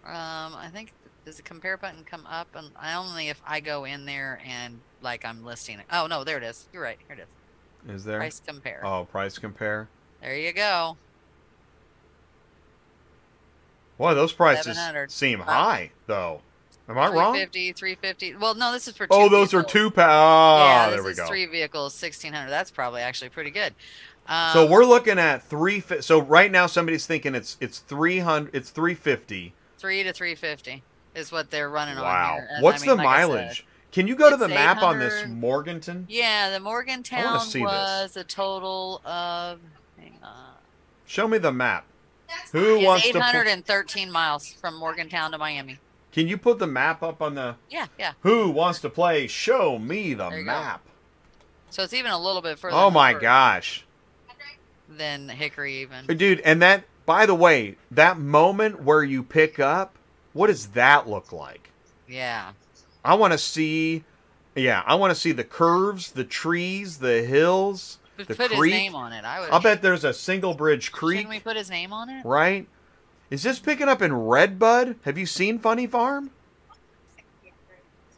Um, I think does the compare button come up? And I only if I go in there and like I'm listing it. Oh no, there it is. You're right. Here it is. Is there? Price compare. Oh, price compare. There you go. Boy, those prices seem high though. Am I wrong? 350, 350. Well, no, this is for. Oh, those are vehicles. two pa- Oh, yeah, there we go. three vehicles, 1600. That's probably actually pretty good. Um, So we're looking at three. So right now, somebody's thinking it's it's three hundred. It's three fifty. three to 350 is what they're running on Wow. What's I mean, the like mileage? Can you go to the map on this 800. Morganton? Yeah, the Morganton see this. was a total of. Hang on. Show me the map. That's Who wants It's to? Put, 813 miles from Montway to Miami. can you put the map up on the? Yeah, yeah. Who wants to play? Show me the you go. map. So it's even a little bit further. Oh my gosh, Than Hickory, even. dude! And that, by the way, that moment where you pick up, what does that look like? Yeah. I want to see. Yeah, I want to see the curves, the trees, the hills, But the put creek. his name on it. I would. I'll bet there's a single bridge creek. Shouldn't we put his name on it? right? Is this picking up in Redbud? Have you seen Funny Farm?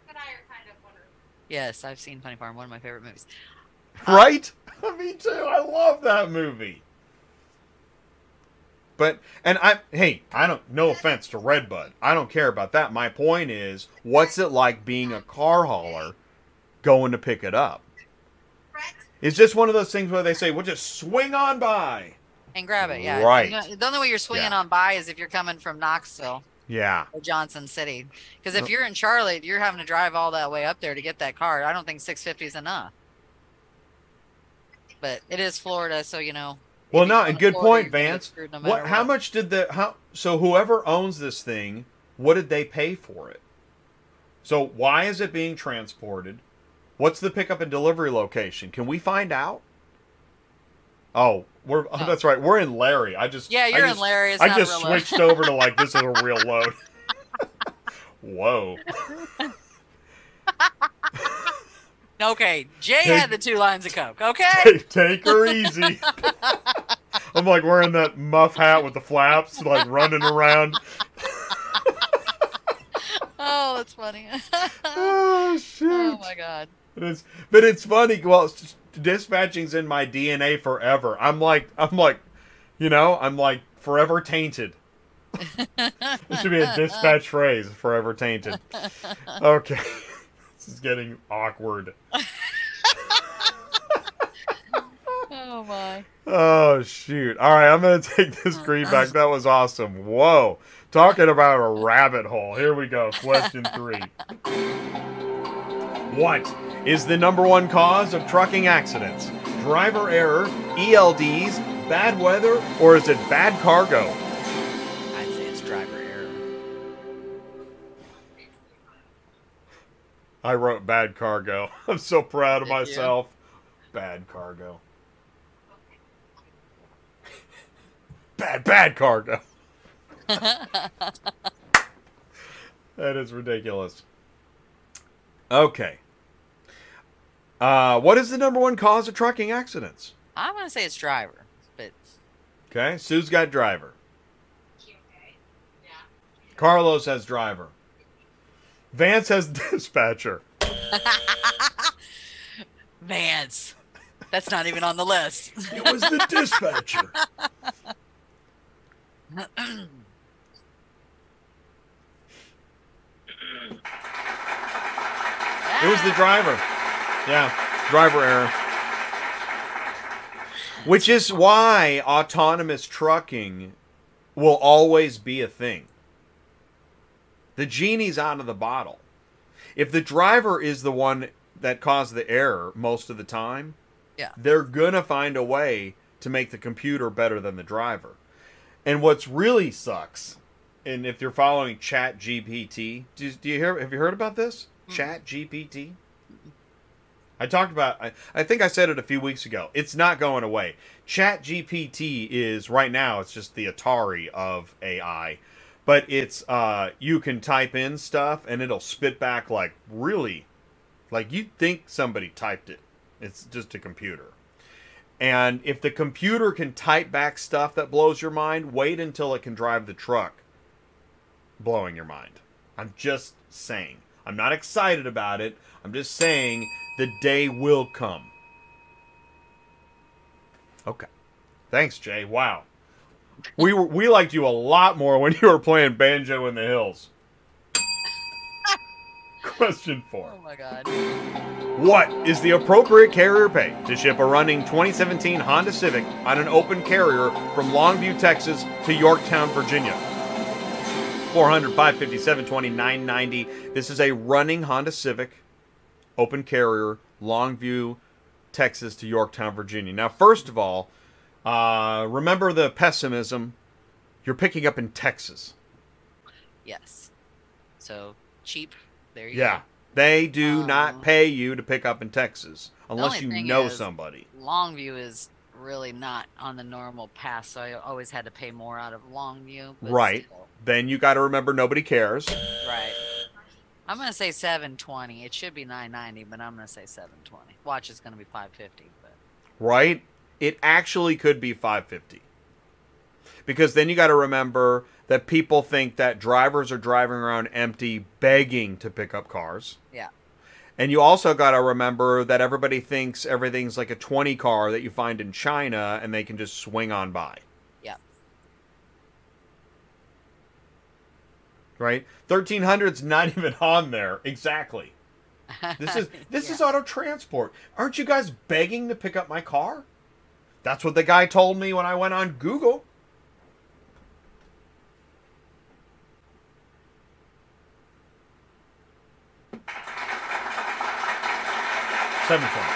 But I are kind of wondering. Yes, I've seen Funny Farm. One of my favorite movies. Right? Me too. I love that movie. But and I hey, I don't no offense to Redbud. I don't care about that. My point is, what's it like being a car hauler going to pick it up? It's just one of those things where they say, "We'll just swing on by." And grab it, yeah. Right. You know, the only way you're swinging Yeah. on by is if you're coming from Knoxville Yeah. or Johnson City. Because if you're in Charlotte, you're having to drive all that way up there to get that car. I don't think 650 is enough. But it is Florida, so you know. Well, no, and good Florida, point, you're gonna get Vance. no What? How what. much did the how? So whoever owns this thing, what did they pay for it? So why is it being transported? What's the pickup and delivery location? Can we find out? Oh, we're oh, that's right. We're in Larry. I just Yeah, you're just, in Larry. It's I just switched over to like this is a real load. Whoa. Okay, Jay Take- had the two lines of coke. Okay. Take, take her easy. I'm like wearing that muff hat with the flaps, like running around. oh, that's funny. Oh, oh shoot. oh my god. It is, but it's funny. Well, s- dispatching's in my DNA forever. I'm like, I'm like, you know, I'm like forever tainted. this should be a dispatch phrase. Forever tainted. Okay, is getting awkward. Oh my. Oh shoot! All right, I'm gonna take this oh, green back. That was awesome. Whoa, talking about a rabbit hole. Here we go. Question three. What is the number one cause of trucking accidents? Driver error, ELDs, bad weather, or is it bad cargo? I wrote bad cargo. I'm so proud of Did you? myself. Bad cargo. bad, bad cargo. that is ridiculous. Okay. Uh, what is the number one cause of trucking accidents? I'm gonna say it's driver, but Okay, Sue's got driver. Okay. Yeah. Carlos has driver. Vance has dispatcher. Vance. That's not even on the list. It was the dispatcher. It was the driver. Yeah, driver error. Which is why autonomous trucking will always be a thing. The genie's out of the bottle. If the driver is the one that caused the error most of the time, Yeah. they're gonna find a way to make the computer better than the driver. And what's really sucks, and if you're following Chat GPT, do, do you hear? Have you heard about this? Mm. Chat GPT. I talked about. I, I think I said it a few weeks ago. It's not going away. Chat GPT is right now. It's just the Atari of AI, but it's uh, you can type in stuff and it'll spit back like really, like you'd think somebody typed it. It's just a computer. And if the computer can type back stuff that blows your mind, wait until it can drive the truck blowing your mind. I'm just saying. I'm not excited about it. I'm just saying the day will come. Okay. Thanks, Jay. Wow. We were we liked you a lot more when you were playing Banjo in the Hills. Question four. Oh my god. What is the appropriate carrier pay to ship a running 2017 Honda Civic on an open carrier from Longview, Texas to Yorktown, Virginia? 400, 557, 20, 990. This is a running Honda Civic, open carrier, Longview, Texas to Yorktown, Virginia. Now, first of all, uh, remember the pessimism. You're picking up in Texas. Yes. So cheap. There you go. Yeah. They do Uh, not pay you to pick up in Texas unless you know is- somebody. Longview is really not on the normal path, so I always had to pay more out of Longview. Right. still. Then you got to remember nobody cares. Right. I'm gonna say 720. It should be 990, but I'm gonna say 720. Watch is gonna be 550, but right? It actually could be 550. Because then you got to remember that people think that drivers are driving around empty begging to pick up cars. yeah. And you also got to remember that everybody thinks everything's like a 20 car that you find in China and they can just swing on by. Yeah. Right? 1300's not even on there. Exactly. This is this Yeah. is auto transport. Aren't you guys begging to pick up my car? That's what the guy told me when I went on Google. Seven twenty.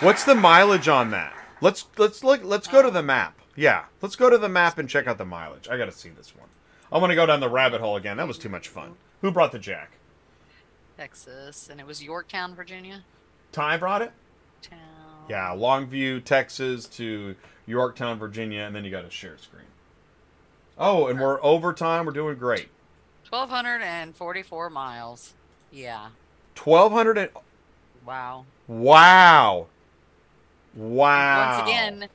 What's the mileage on that? Let's let's look. Let's go to the map. Yeah, let's go to the map and check out the mileage. I got to see this one. I want to go down the rabbit hole again. That was too much fun. Who brought the jack? Texas, and it was Yorktown, Virginia. Ty brought it. Town. Yeah, Longview, Texas to Yorktown, Virginia, and then you got a share screen. Oh, and we're overtime. We're doing great. 1,244 miles. Yeah. Twelve hundred and Wow. wow, wow. Once again,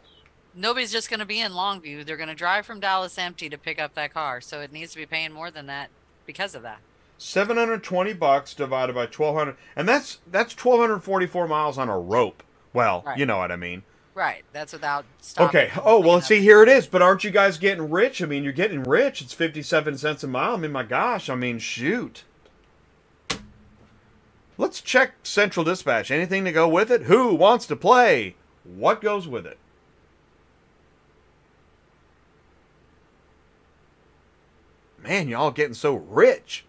nobody's just going to be in Longview. They're going to drive from Dallas empty to pick up that car. So it needs to be paying more than that because of that. seven hundred twenty bucks divided by twelve hundred, and that's that's twelve hundred forty-four miles on a rope. Well, Right. you know what I mean. Right. That's without. Okay. Oh well, see here it is. But aren't you guys getting rich? I mean, you're getting rich. It's fifty-seven cents a mile. I mean, my gosh. I mean, shoot. Let's check Central Dispatch. Anything to go with it? Who wants to play? What goes with it? Man, y'all getting so rich.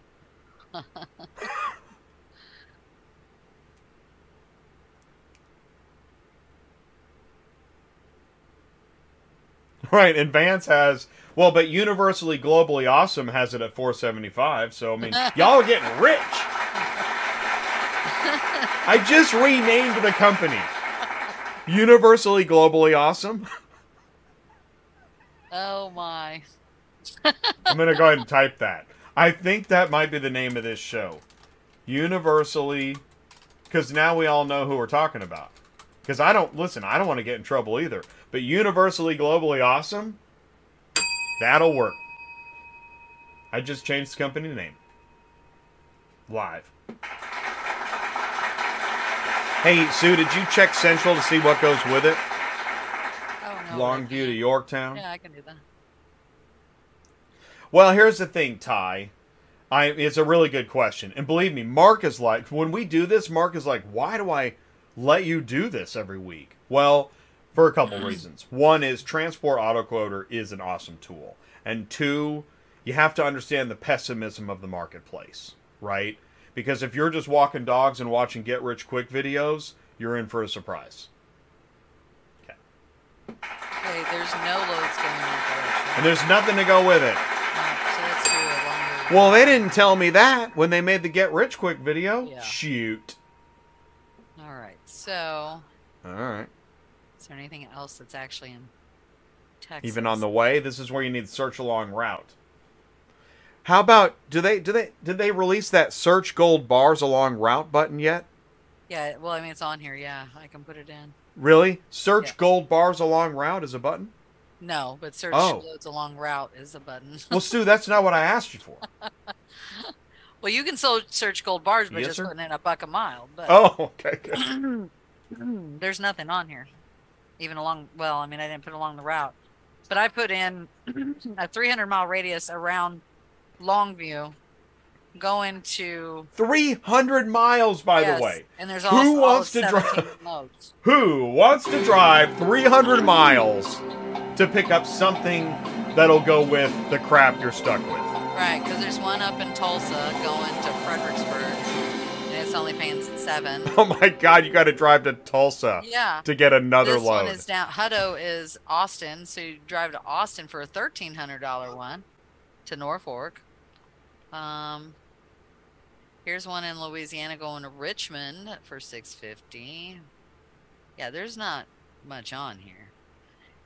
Right, and Vance has well, but universally globally awesome has it at 475. So I mean, y'all are getting rich. I just renamed the company. Universally globally awesome. Oh my. I'm gonna go ahead and type that. I think that might be the name of this show. Universally, because now we all know who we're talking about. Because I don't listen. I don't want to get in trouble either. But universally globally awesome. That'll work. I just changed the company name. Live. Hey, Sue, did you check Central to see what goes with it? Oh no. Longview to. Yorktown? Yeah, I can do that. Well, here's the thing, Ty. I it's a really good question. And believe me, Mark is like when we do this, Mark is like, "Why do I let you do this every week?" Well, for a couple mm. reasons. One is Transport Autoquoter is an awesome tool. And two, you have to understand the pessimism of the marketplace, right? Because if you're just walking dogs and watching get rich quick videos, you're in for a surprise. Okay, Okay, there's no loads going on And there's nothing to go with it. No, so let's do a longer. Well, they didn't tell me that when they made the get rich quick video. Yeah. Shoot. So, All right. is there anything else that's actually in Texas? Even on the way, this is where you need search along route. How about do they do they did they release that search gold bars along route button yet? Yeah. Well, I mean, it's on here. Yeah, I can put it in. Really? Search Yeah. gold bars along route is a button? No, but search Oh. loads along route is a button. Well, Sue, that's not what I asked you for. well, you can still search gold bars by Yes, just sir. putting in a buck a mile, but Oh, okay. There's nothing on here. Even along, well, I mean, I didn't put along the route, but I put in a 300 mile radius around Longview going to 300 miles, by yes, the way. and there's Who also all wants to drive- 17. Who wants to drive 300 miles to pick up something that'll go with the crap you're stuck with? Right, because there's one up in Tulsa going to Fredericksburg, and it's only paying seven. Oh my god, you got to drive to Tulsa Yeah. to get another this load. one is down. Hutto is Austin, so you drive to Austin for a thirteen hundred dollar one to Norfolk. Um, here's one in Louisiana going to Richmond for six fifty. Yeah, there's not much on here.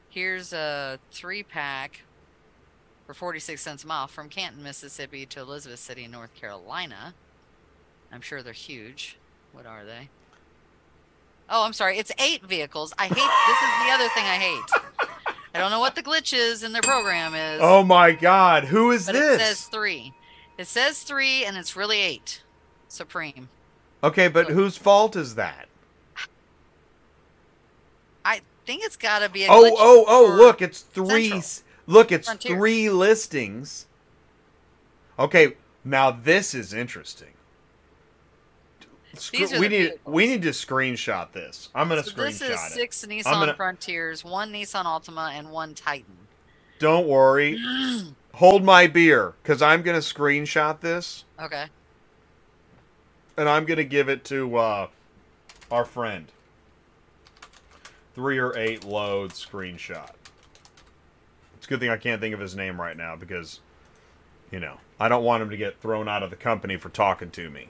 Here's a three pack for forty six cents a mile from Canton, Mississippi to Elizabeth City, North Carolina. I'm sure they're huge. What are they? Oh, I'm sorry. It's eight vehicles. I hate this is the other thing I hate. I don't know what the glitch is in their program is. oh my god, who is but this? it says three. It says three and it's really eight. Supreme. okay, but whose fault is that? I think it's gotta be a Oh, glitch oh, oh, for- look, it's three. Central. Look, it's Frontier. three listings. Okay, now this is interesting. These are we the need vehicles. we need to screenshot this. I'm gonna So screenshot this is it. six Nissan gonna- Frontiers, one Nissan Altima, and one Titan. Don't worry. Hold my beer, because I'm gonna screenshot this Okay. and I'm gonna give it to uh, our friend. Three or eight load screenshot. A good thing I can't think of his name right now because, you know, I don't want him to get thrown out of the company for talking to me.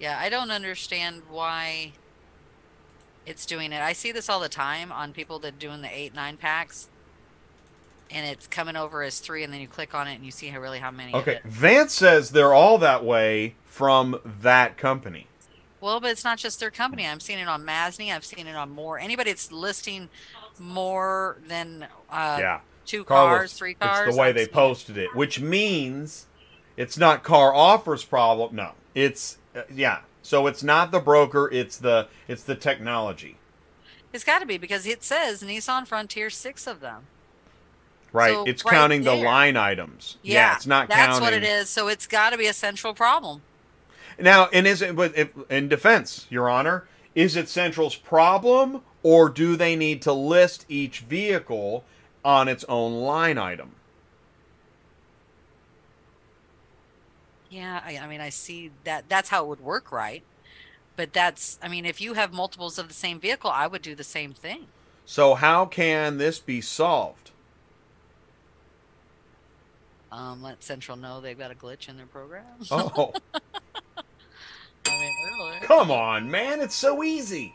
Yeah, I don't understand why it's doing it. I see this all the time on people that doing the eight nine packs, and it's coming over as three, and then you click on it and you see how really how many. Okay. Vance says they're all that way from that company. Well, but it's not just their company. I'm seeing it on Masney. I've seen it on more. Anybody that's listing more than uh, yeah. Two Carlos, cars, three cars. It's the way they posted it, which means it's not car offers problem. No, it's uh, yeah. So it's not the broker. It's the it's the technology. It's got to be because it says Nissan Frontier six of them. Right. So it's right counting the line items. Yeah, it's not That's counting. what it is. So it's got to be a central problem. Now, and is it? But if, in defense, Your Honor, is it Central's problem, or do they need to list each vehicle on its own line item? Yeah, I, I mean, I see that. That's how it would work, right? But that's, I mean, if you have multiples of the same vehicle, I would do the same thing. So how can this be solved? Um, let Central know they've got a glitch in their program. Oh, I mean, really. come on, man! It's so easy.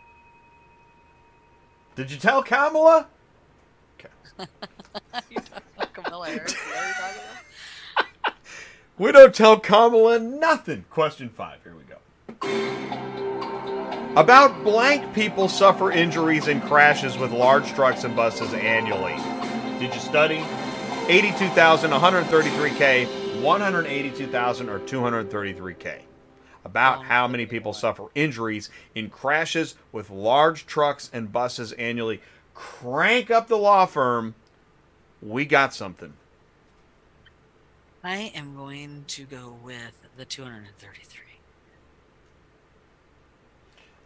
Did you tell Kamala? Camilla Harris, is that you're talking about? We don't tell Kamala nothing. Question five. Here we go. About blank people suffer injuries in crashes with large trucks and buses annually. Did you study? 82,000, 133K, 182,000, or 233K. About how many people suffer injuries in crashes with large trucks and buses annually. Crank up the law firm. We got something. I am going to go with the 233.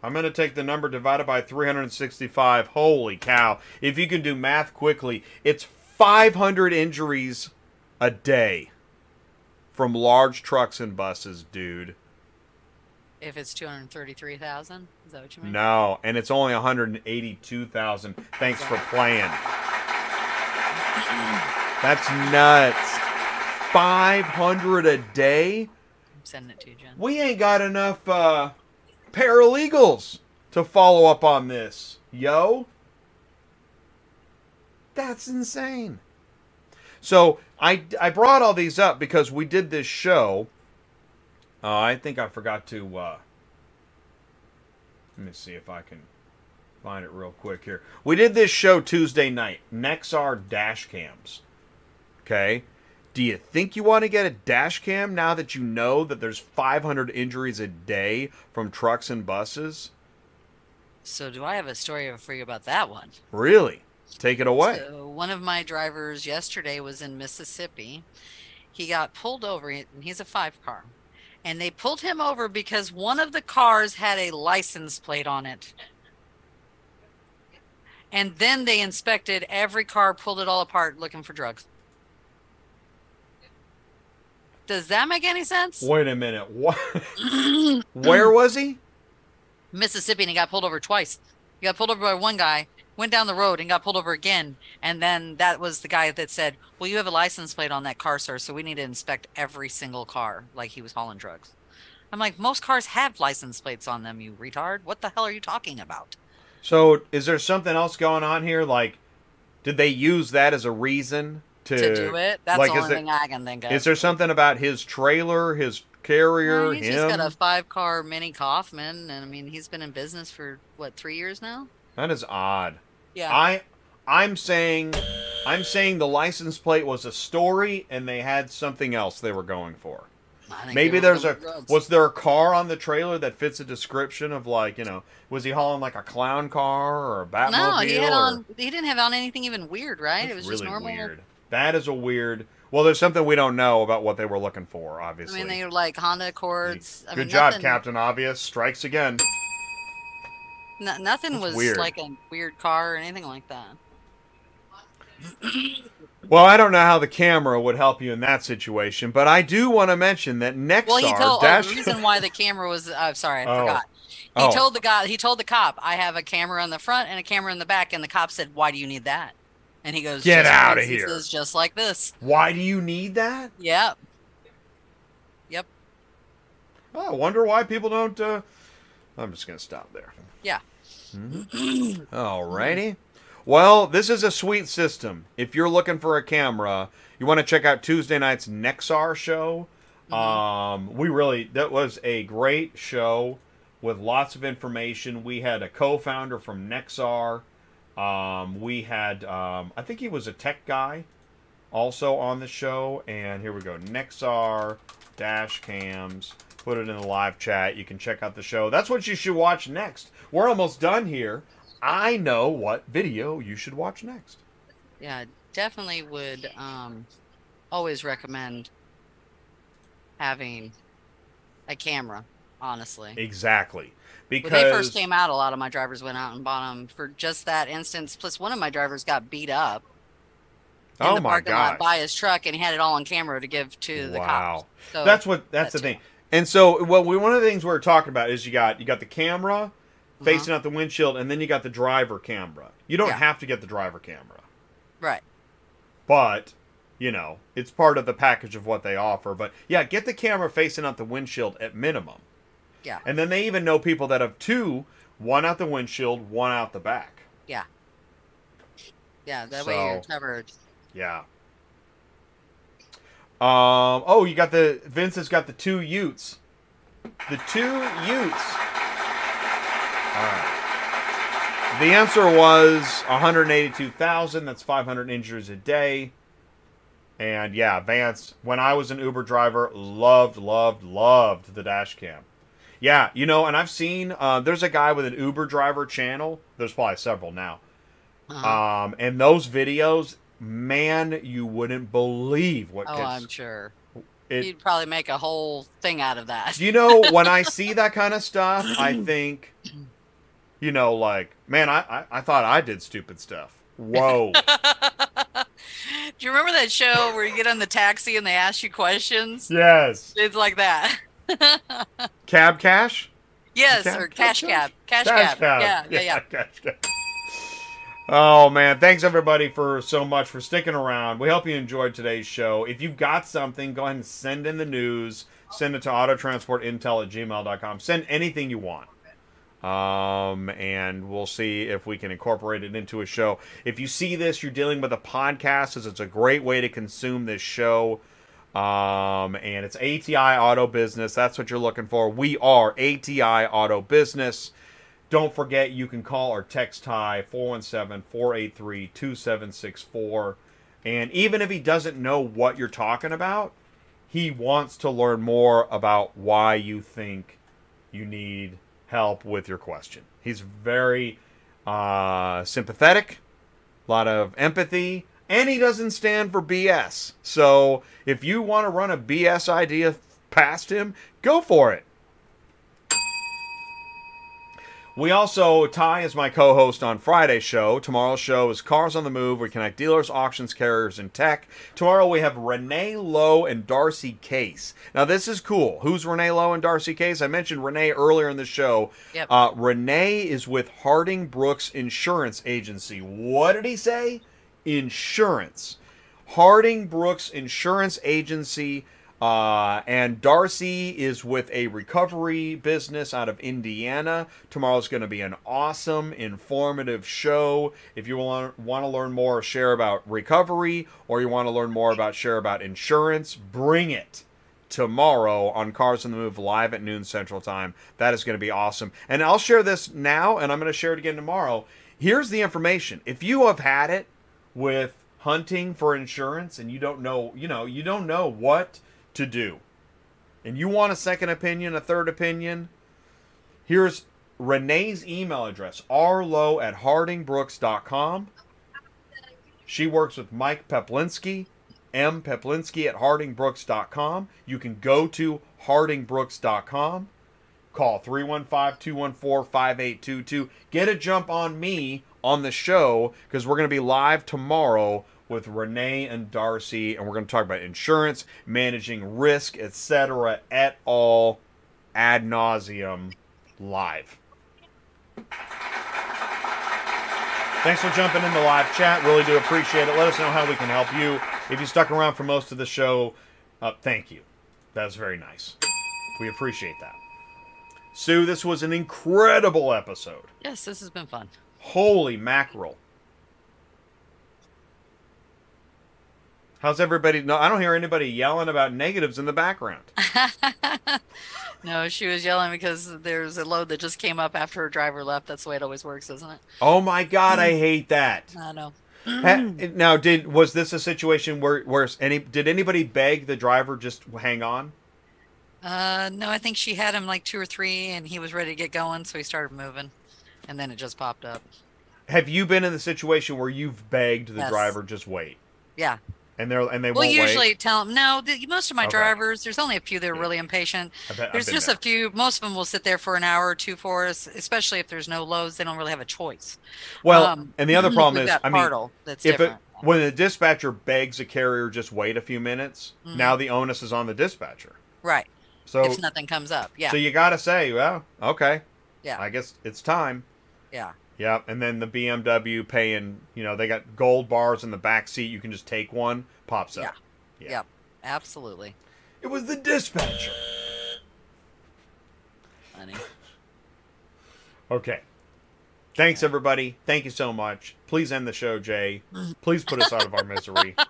I'm going to take the number divided by 365. Holy cow. If you can do math quickly, it's 500 injuries a day from large trucks and buses, dude. If it's 233,000, is that what you mean? No, and it's only 182,000. Thanks for playing. That's nuts. 500 a day? I'm sending it to you, Jen. We ain't got enough uh, paralegals to follow up on this, yo. That's insane. So I, I brought all these up because we did this show. Uh, I think I forgot to. Uh, let me see if I can find it real quick here. We did this show Tuesday night. Nexar dash cams. Okay. Do you think you want to get a dash cam now that you know that there's 500 injuries a day from trucks and buses? So, do I have a story for you about that one? Really? Take it away. So one of my drivers yesterday was in Mississippi. He got pulled over, and he's a five car. And they pulled him over because one of the cars had a license plate on it. And then they inspected every car, pulled it all apart looking for drugs. Does that make any sense? Wait a minute. What? Where was he? Mississippi and he got pulled over twice. He got pulled over by one guy, went down the road and got pulled over again. And then that was the guy that said, Well, you have a license plate on that car, sir, so we need to inspect every single car like he was hauling drugs. I'm like, most cars have license plates on them, you retard. What the hell are you talking about? So, is there something else going on here? Like, did they use that as a reason to, To do it? That's like, the only it- thing I can think of. Is there something about his trailer, his carrier, Well, he's him? just got a five car Mini Kaufman, and I mean, he's been in business for what, three years now? That is odd. Yeah. I I'm saying I'm saying the license plate was a story and they had something else they were going for. Maybe there's a drugs. was there a car on the trailer that fits a description of like, you know, was he hauling like a clown car or a Batmobile? No, he had or- on. He didn't have on anything even weird, right? it was just normal. weird. That is a weird. Well, there's something we don't know about what they were looking for, Obviously, I mean, they were like Honda Accords. I Good mean, job, nothing, Captain Obvious. Strikes again. No- nothing That's was weird. like a weird car or anything like that. Well, I don't know how the camera would help you in that situation, but I do want to mention that Nexar Well, he told oh, dash. the reason why the camera was. Uh, sorry, I Oh. forgot. He Oh. told the guy. He told the cop, "I have a camera in the front and a camera in the back." And the cop said, "Why do you need that?" And he goes, Get out this here." just like this." Why do you need that? Yep. Yep. Oh, I wonder why people don't. Uh... I'm just gonna stop there. Yeah. Alrighty. Well, this is a sweet system. If you're looking for a camera, you want to check out Tuesday night's Nexar show. Um, we really that was a great show with lots of information. We had a co-founder from Nexar. Um, we had um, I think he was a tech guy also on the show. And here we go, Nexar dash cams. Put it in the live chat. You can check out the show. That's what you should watch next. We're almost done here. I know what video you should watch next. Yeah, definitely would um always recommend having a camera, honestly. Exactly. Because When they first came out, a lot of my drivers went out and bought them for just that instance. Plus, one of my drivers got beat up in oh the my parking god. lot by his truck, and he had it all on camera to give to the Wow. cops. So that's what that's that the thing. And so well we, one of the things we're talking about is you got you got the camera Uh-huh. facing out the windshield and then you got the driver camera. You don't Yeah. have to get the driver camera. right. But you know, it's part of the package of what they offer. But yeah, get the camera facing out the windshield at minimum. Yeah. And then they even know people that have two, one out the windshield, one out the back. Yeah. Yeah. That way you're covered. Yeah. Um. Oh, you got the Vince has got the two Utes. The two Utes. All right. The answer was 182,000. That's 500 injuries a day. And yeah, Vance, when I was an Uber driver, loved, loved, loved the dash cam. Yeah, you know, and I've seen uh, there's a guy with an Uber driver channel. There's probably several now. Uh-huh. Um, and those videos, man, you wouldn't believe what oh, gets. I'm sure. it- You'd probably make a whole thing out of that. you know, when I see that kind of stuff, I think, you know, like, man, I, I, I thought I did stupid stuff. Whoa. Do you remember that show where you get on the taxi and they ask you questions? yes. It's like that. Cab cash? yes, Cab- or cash cab cab. Cash, Cash cab. cab. Yeah, yeah, yeah. cash cab. Oh man, thanks everybody for so much for sticking around. We hope you enjoyed today's show. If you've got something, go ahead and send in the news. Send it to autotransportintel at gmail.com. Send anything you want. Um, and we'll see if we can incorporate it into a show. If you see this, you're dealing with a podcast, as it's a great way to consume this show. Um, and it's ATI Auto Business. That's what you're looking for. We are ATI Auto Business. Don't forget, you can call or text Ty 417 483 2764. And even if he doesn't know what you're talking about, he wants to learn more about why you think you need help with your question. He's very uh, sympathetic, a lot of empathy, and he doesn't stand for BS. So if you want to run a BS idea past him, go for it. We also, Ty is my co host on Friday's show. Tomorrow's show is Cars on the Move. We connect dealers, auctions, carriers, and tech. Tomorrow we have Renee Lowe and Darcy Case. Now, this is cool. Who's Renee Lowe and Darcy Case? I mentioned Renee earlier in the show. Yep. Uh, Renee is with Harding Brooks Insurance Agency. What did he say? Insurance. Harding Brooks Insurance Agency. Uh, and Darcy is with a recovery business out of Indiana. Tomorrow's going to be an awesome, informative show. If you want, want to learn more, share about recovery, or you want to learn more about share about insurance, bring it tomorrow on Cars on the Move live at noon Central Time. That is going to be awesome. And I'll share this now, and I'm going to share it again tomorrow. Here's the information. If you have had it with hunting for insurance and you don't know, you know, you don't know what to do, and you want a second opinion, a third opinion, here's Renee's email address, rlow at hardingbrooks.com. She works with Mike Peplinski, M. Peplinski at hardingbrooks.com. You can go to hardingbrooks.com. Call 315 214 5822. Get a jump on me on the show because we're going to be live tomorrow with Renee and Darcy, and we're going to talk about insurance, managing risk, etc. et al. ad nauseum live. Thanks for jumping in the live chat. Really do appreciate it. Let us know how we can help you. If you stuck around for most of the show, uh, thank you. That's very nice. We appreciate that. Sue, this was an incredible episode. Yes, this has been fun. Holy mackerel. How's everybody? No, I don't hear anybody yelling about negatives in the background. no, she was yelling because there's a load that just came up after her driver left. That's the way it always works, isn't it? Oh my god, I hate that. I know. Now, did was this a situation where where any did anybody beg the driver just hang on? Uh, no, I think she had him like two or three, and he was ready to get going, so he started moving, and then it just popped up. Have you been in the situation where you've begged the Yes. driver just wait, Yeah. And they're and they We'll usually wait? tell them no. The, most of my Okay. drivers, there's only a few that are really impatient. I've There's just there. a few. Most of them will sit there for an hour or two for us, especially if there's no loads. They don't really have a choice. Well, Um, and the other problem is, I mean, that's if it when the dispatcher begs a carrier just wait a few minutes, Mhm. now the onus is on the dispatcher. right. So if nothing comes up, yeah, so you got to say, well, okay, yeah, I guess it's time. yeah. Yep, and then the BMW paying, you know, they got gold bars in the back seat. You can just take one, pops up. Yeah. Yep. Absolutely. It was the dispatcher. Funny. Okay. Thanks, everybody. Thank you so much. Please end the show, Jay. Please put us out of our misery.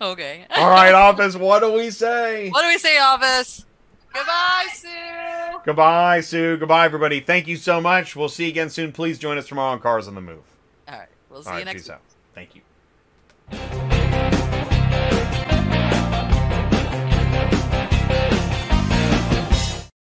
Okay. All right, office. What do we say? What do we say, Office? Goodbye, Sue. Goodbye, Sue. Goodbye, everybody. Thank you so much. We'll see you again soon. Please join us tomorrow on Cars on the Move. All right. We'll see All you right, next peace week. out. Thank you.